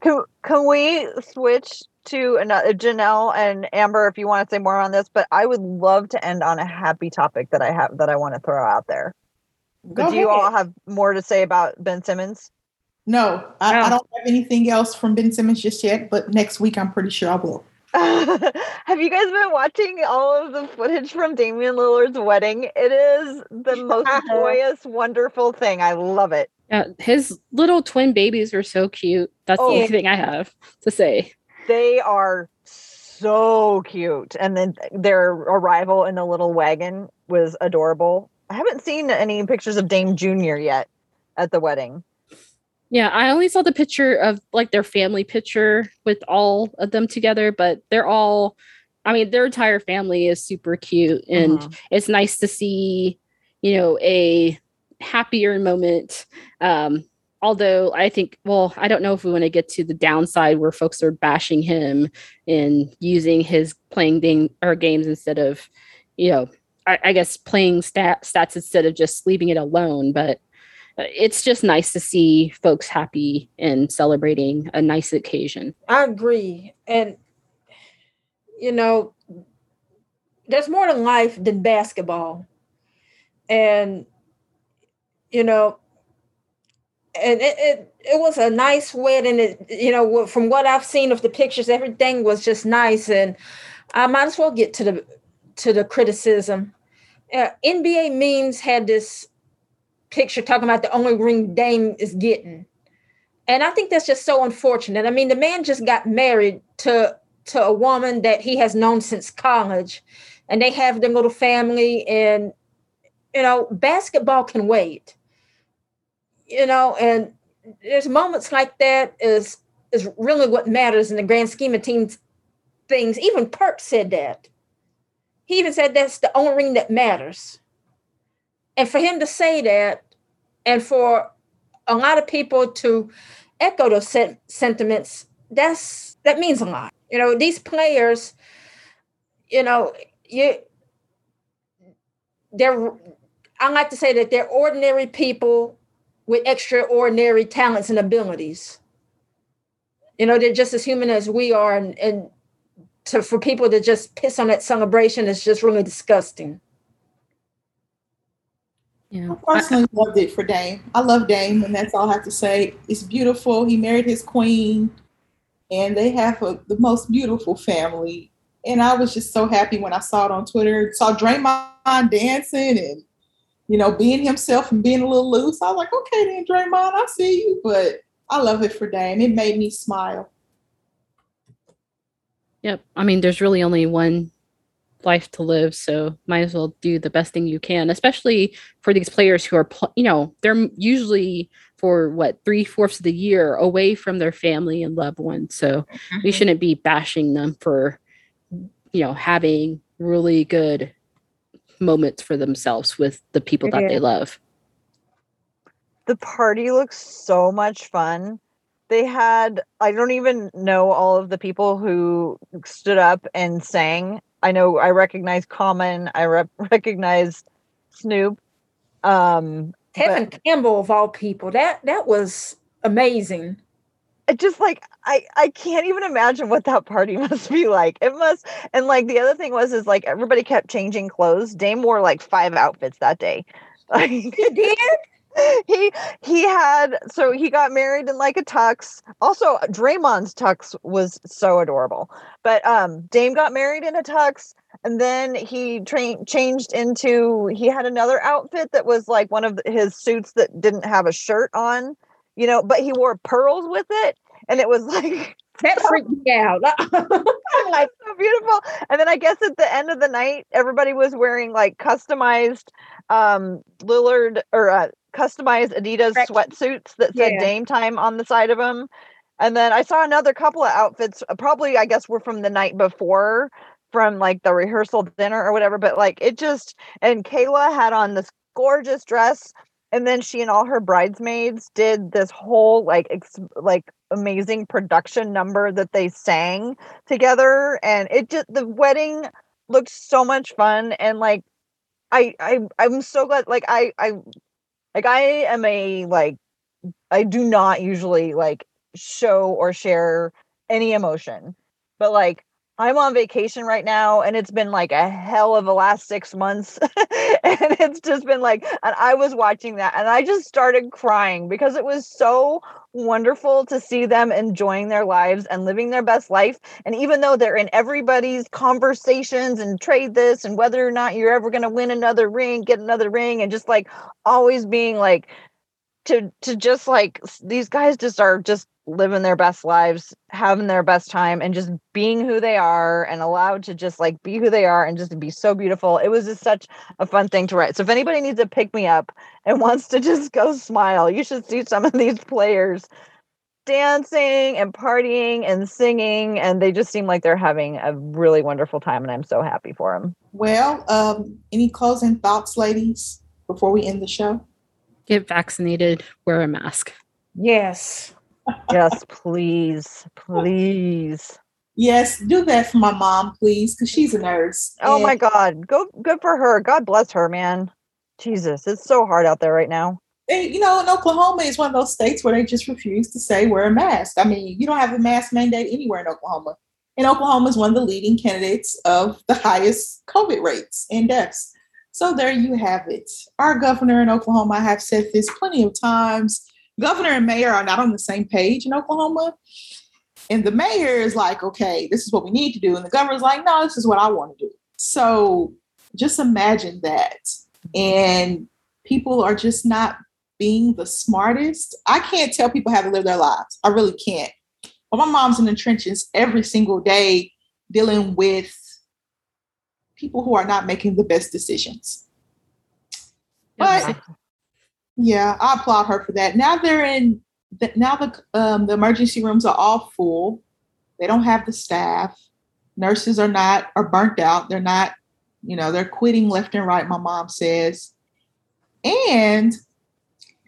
Can, can we switch to another uh, Janelle and Amber if you want to say more on this? But I would love to end on a happy topic that I have that I want to throw out there. Go but do you all have more to say about Ben Simmons? No, I, I, don't have anything else from Ben Simmons just yet, but next week I'm pretty sure I will. have you guys been watching all of the footage from Damian Lillard's wedding? It is the most joyous, wonderful thing. I love it. Yeah, his little twin babies are so cute. That's oh, the only thing I have to say. They are so cute. And then their arrival in the little wagon was adorable. I haven't seen any pictures of Dame Jr. yet at the wedding. Yeah, I only saw the picture of like their family picture with all of them together, but they're all I mean, their entire family is super cute and uh-huh. it's nice to see, you know, a happier moment. Um, although I think, well, I don't know if we want to get to the downside where folks are bashing him and using his playing thing or games instead of, you know, I, I guess playing stat, stats instead of just leaving it alone. But uh, it's just nice to see folks happy and celebrating a nice occasion. I agree. And, you know, there's more to life than basketball. And, you know, and it, it, it was a nice wedding. It, you know, from what I've seen of the pictures, everything was just nice. And I might as well get to the to the criticism. Uh, NBA memes had this picture talking about the only ring Dame is getting. And I think that's just so unfortunate. I mean, the man just got married to to a woman that he has known since college, and they have their little family. And you know, basketball can wait. You know, and there's moments like that is is really what matters in the grand scheme of teams things. Even Perk said that. He even said that's the only ring that matters. And for him to say that, and for a lot of people to echo those sentiments, that's that means a lot. You know, these players, you know, you they're I like to say that they're ordinary people with extraordinary talents and abilities. You know, they're just as human as we are, and, and to for people to just piss on that celebration is just really disgusting. Yeah. I personally loved it for Dame. I love Dame, and that's all I have to say. It's beautiful. He married his queen, and they have a, the most beautiful family. And I was just so happy when I saw it on Twitter. Saw Draymond dancing and you know being himself and being a little loose. I was like, okay, then Draymond, I see you. But I love it for Dame. It made me smile. Yep. I mean, there's really only one life to live so might as well do the best thing you can especially for these players who are you know they're usually for what three fourths of the year away from their family and loved ones so mm-hmm. we shouldn't be bashing them for you know having really good moments for themselves with the people that they love the party looks so much fun they had i don't even know all of the people who stood up and sang I know I recognize Common. I re- recognize Snoop. Um, Tevin but, Campbell of all people. That that was amazing. Just like I I can't even imagine what that party must be like. It must. And like the other thing was is like everybody kept changing clothes. Dame wore like five outfits that day. Like, he did he he had so he got married in like a tux. Also, Draymond's tux was so adorable. But um Dame got married in a tux and then he trained changed into he had another outfit that was like one of his suits that didn't have a shirt on, you know, but he wore pearls with it and it was like that freaked me out. I'm like so beautiful. And then I guess at the end of the night, everybody was wearing like customized um Lillard or uh, customized Adidas sweatsuits that said yeah. Dame Time on the side of them. And then I saw another couple of outfits, uh, probably I guess were from the night before, from like the rehearsal dinner or whatever. But like it just and Kayla had on this gorgeous dress and then she and all her bridesmaids did this whole like ex- like amazing production number that they sang together and it just the wedding looked so much fun and like i i i'm so glad like i i like i am a like i do not usually like show or share any emotion but like I'm on vacation right now and it's been like a hell of a last six months. and it's just been like, and I was watching that and I just started crying because it was so wonderful to see them enjoying their lives and living their best life. And even though they're in everybody's conversations and trade this and whether or not you're ever going to win another ring, get another ring, and just like always being like, to to just like these guys just are just living their best lives, having their best time, and just being who they are and allowed to just like be who they are and just be so beautiful. It was just such a fun thing to write. So if anybody needs to pick me up and wants to just go smile, you should see some of these players dancing and partying and singing and they just seem like they're having a really wonderful time and i'm so happy for them well um any closing thoughts ladies before we end the show get vaccinated wear a mask yes yes, please, please. Yes, do that for my mom, please, because she's a nurse. Oh and- my God, go good for her. God bless her, man. Jesus, it's so hard out there right now. And, you know, in Oklahoma is one of those states where they just refuse to say wear a mask. I mean, you don't have a mask mandate anywhere in Oklahoma. And Oklahoma is one of the leading candidates of the highest COVID rates and deaths. So there you have it. Our governor in Oklahoma, I have said this plenty of times, governor and mayor are not on the same page in Oklahoma. And the mayor is like, okay, this is what we need to do. And the governor's like, no, this is what I want to do. So just imagine that. And people are just not being the smartest. I can't tell people how to live their lives. I really can't. But my mom's in the trenches every single day dealing with people who are not making the best decisions. But yeah, I applaud her for that. Now they're in. Now the um, the emergency rooms are all full. They don't have the staff. Nurses are not are burnt out. They're not. You know, they're quitting left and right. My mom says, and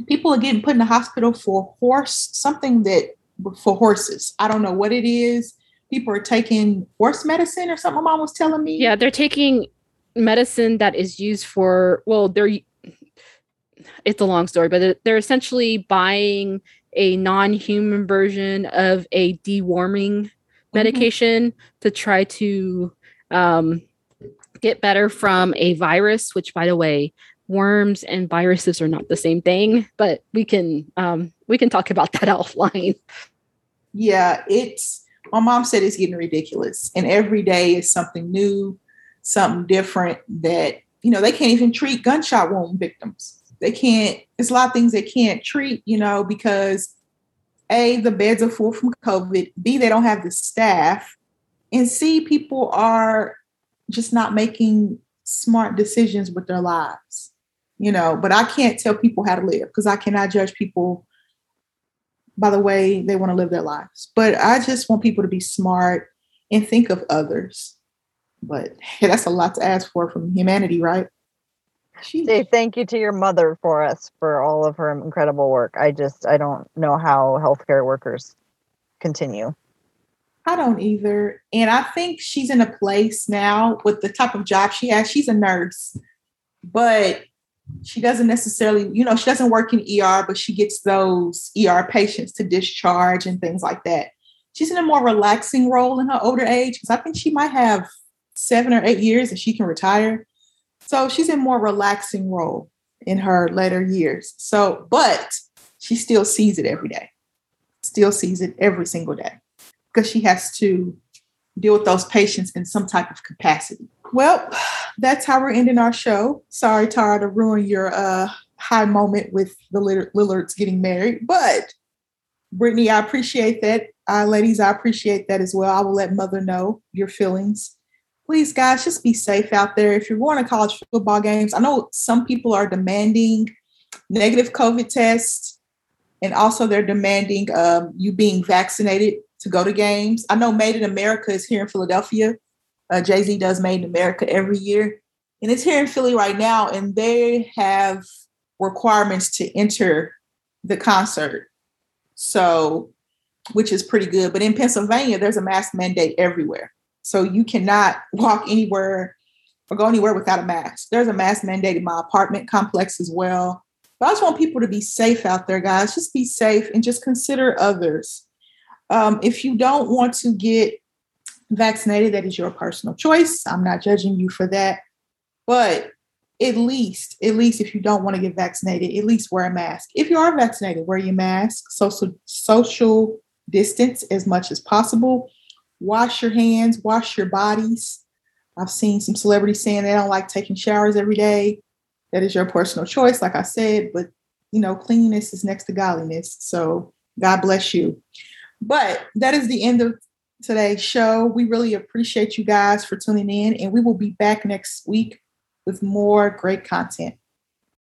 people are getting put in the hospital for horse something that for horses. I don't know what it is. People are taking horse medicine or something. My mom was telling me. Yeah, they're taking medicine that is used for well, they're it's a long story, but they're essentially buying a non-human version of a deworming mm-hmm. medication to try to um, get better from a virus. Which, by the way, worms and viruses are not the same thing. But we can um, we can talk about that offline. Yeah, it's my mom said it's getting ridiculous, and every day is something new, something different that you know they can't even treat gunshot wound victims they can't it's a lot of things they can't treat you know because a the beds are full from covid. B they don't have the staff. And c people are just not making smart decisions with their lives you know. But i can't tell people how to live because i cannot judge people by the way they want to live their lives. But i just want people to be smart and think of others. But hey, that's a lot to ask for from humanity right say thank you to your mother for us for all of her incredible work. I just I don't know how healthcare workers continue. I don't either. And I think she's in a place now with the type of job she has. She's a nurse, but she doesn't necessarily, you know, she doesn't work in ER, but she gets those ER patients to discharge and things like that. She's in a more relaxing role in her older age because I think she might have seven or eight years and she can retire. So she's in more relaxing role in her later years. So, but she still sees it every day, still sees it every single day because she has to deal with those patients in some type of capacity. Well, that's how we're ending our show. Sorry, Tara, to ruin your uh, high moment with the Lillards getting married, but Brittany, I appreciate that. Uh, ladies, I appreciate that as well. I will let Mother know your feelings. Please, guys, just be safe out there. If you're going to college football games, I know some people are demanding negative COVID tests, and also they're demanding um, you being vaccinated to go to games. I know Made in America is here in Philadelphia. Uh, Jay Z does Made in America every year, and it's here in Philly right now, and they have requirements to enter the concert. So, which is pretty good. But in Pennsylvania, there's a mask mandate everywhere. So you cannot walk anywhere or go anywhere without a mask. There's a mask mandate in my apartment complex as well. But I just want people to be safe out there, guys. Just be safe and just consider others. Um, if you don't want to get vaccinated, that is your personal choice. I'm not judging you for that. But at least, at least if you don't want to get vaccinated, at least wear a mask. If you are vaccinated, wear your mask, social social distance as much as possible. Wash your hands, wash your bodies. I've seen some celebrities saying they don't like taking showers every day. That is your personal choice, like I said, but you know, cleanliness is next to godliness. So God bless you. But that is the end of today's show. We really appreciate you guys for tuning in, and we will be back next week with more great content.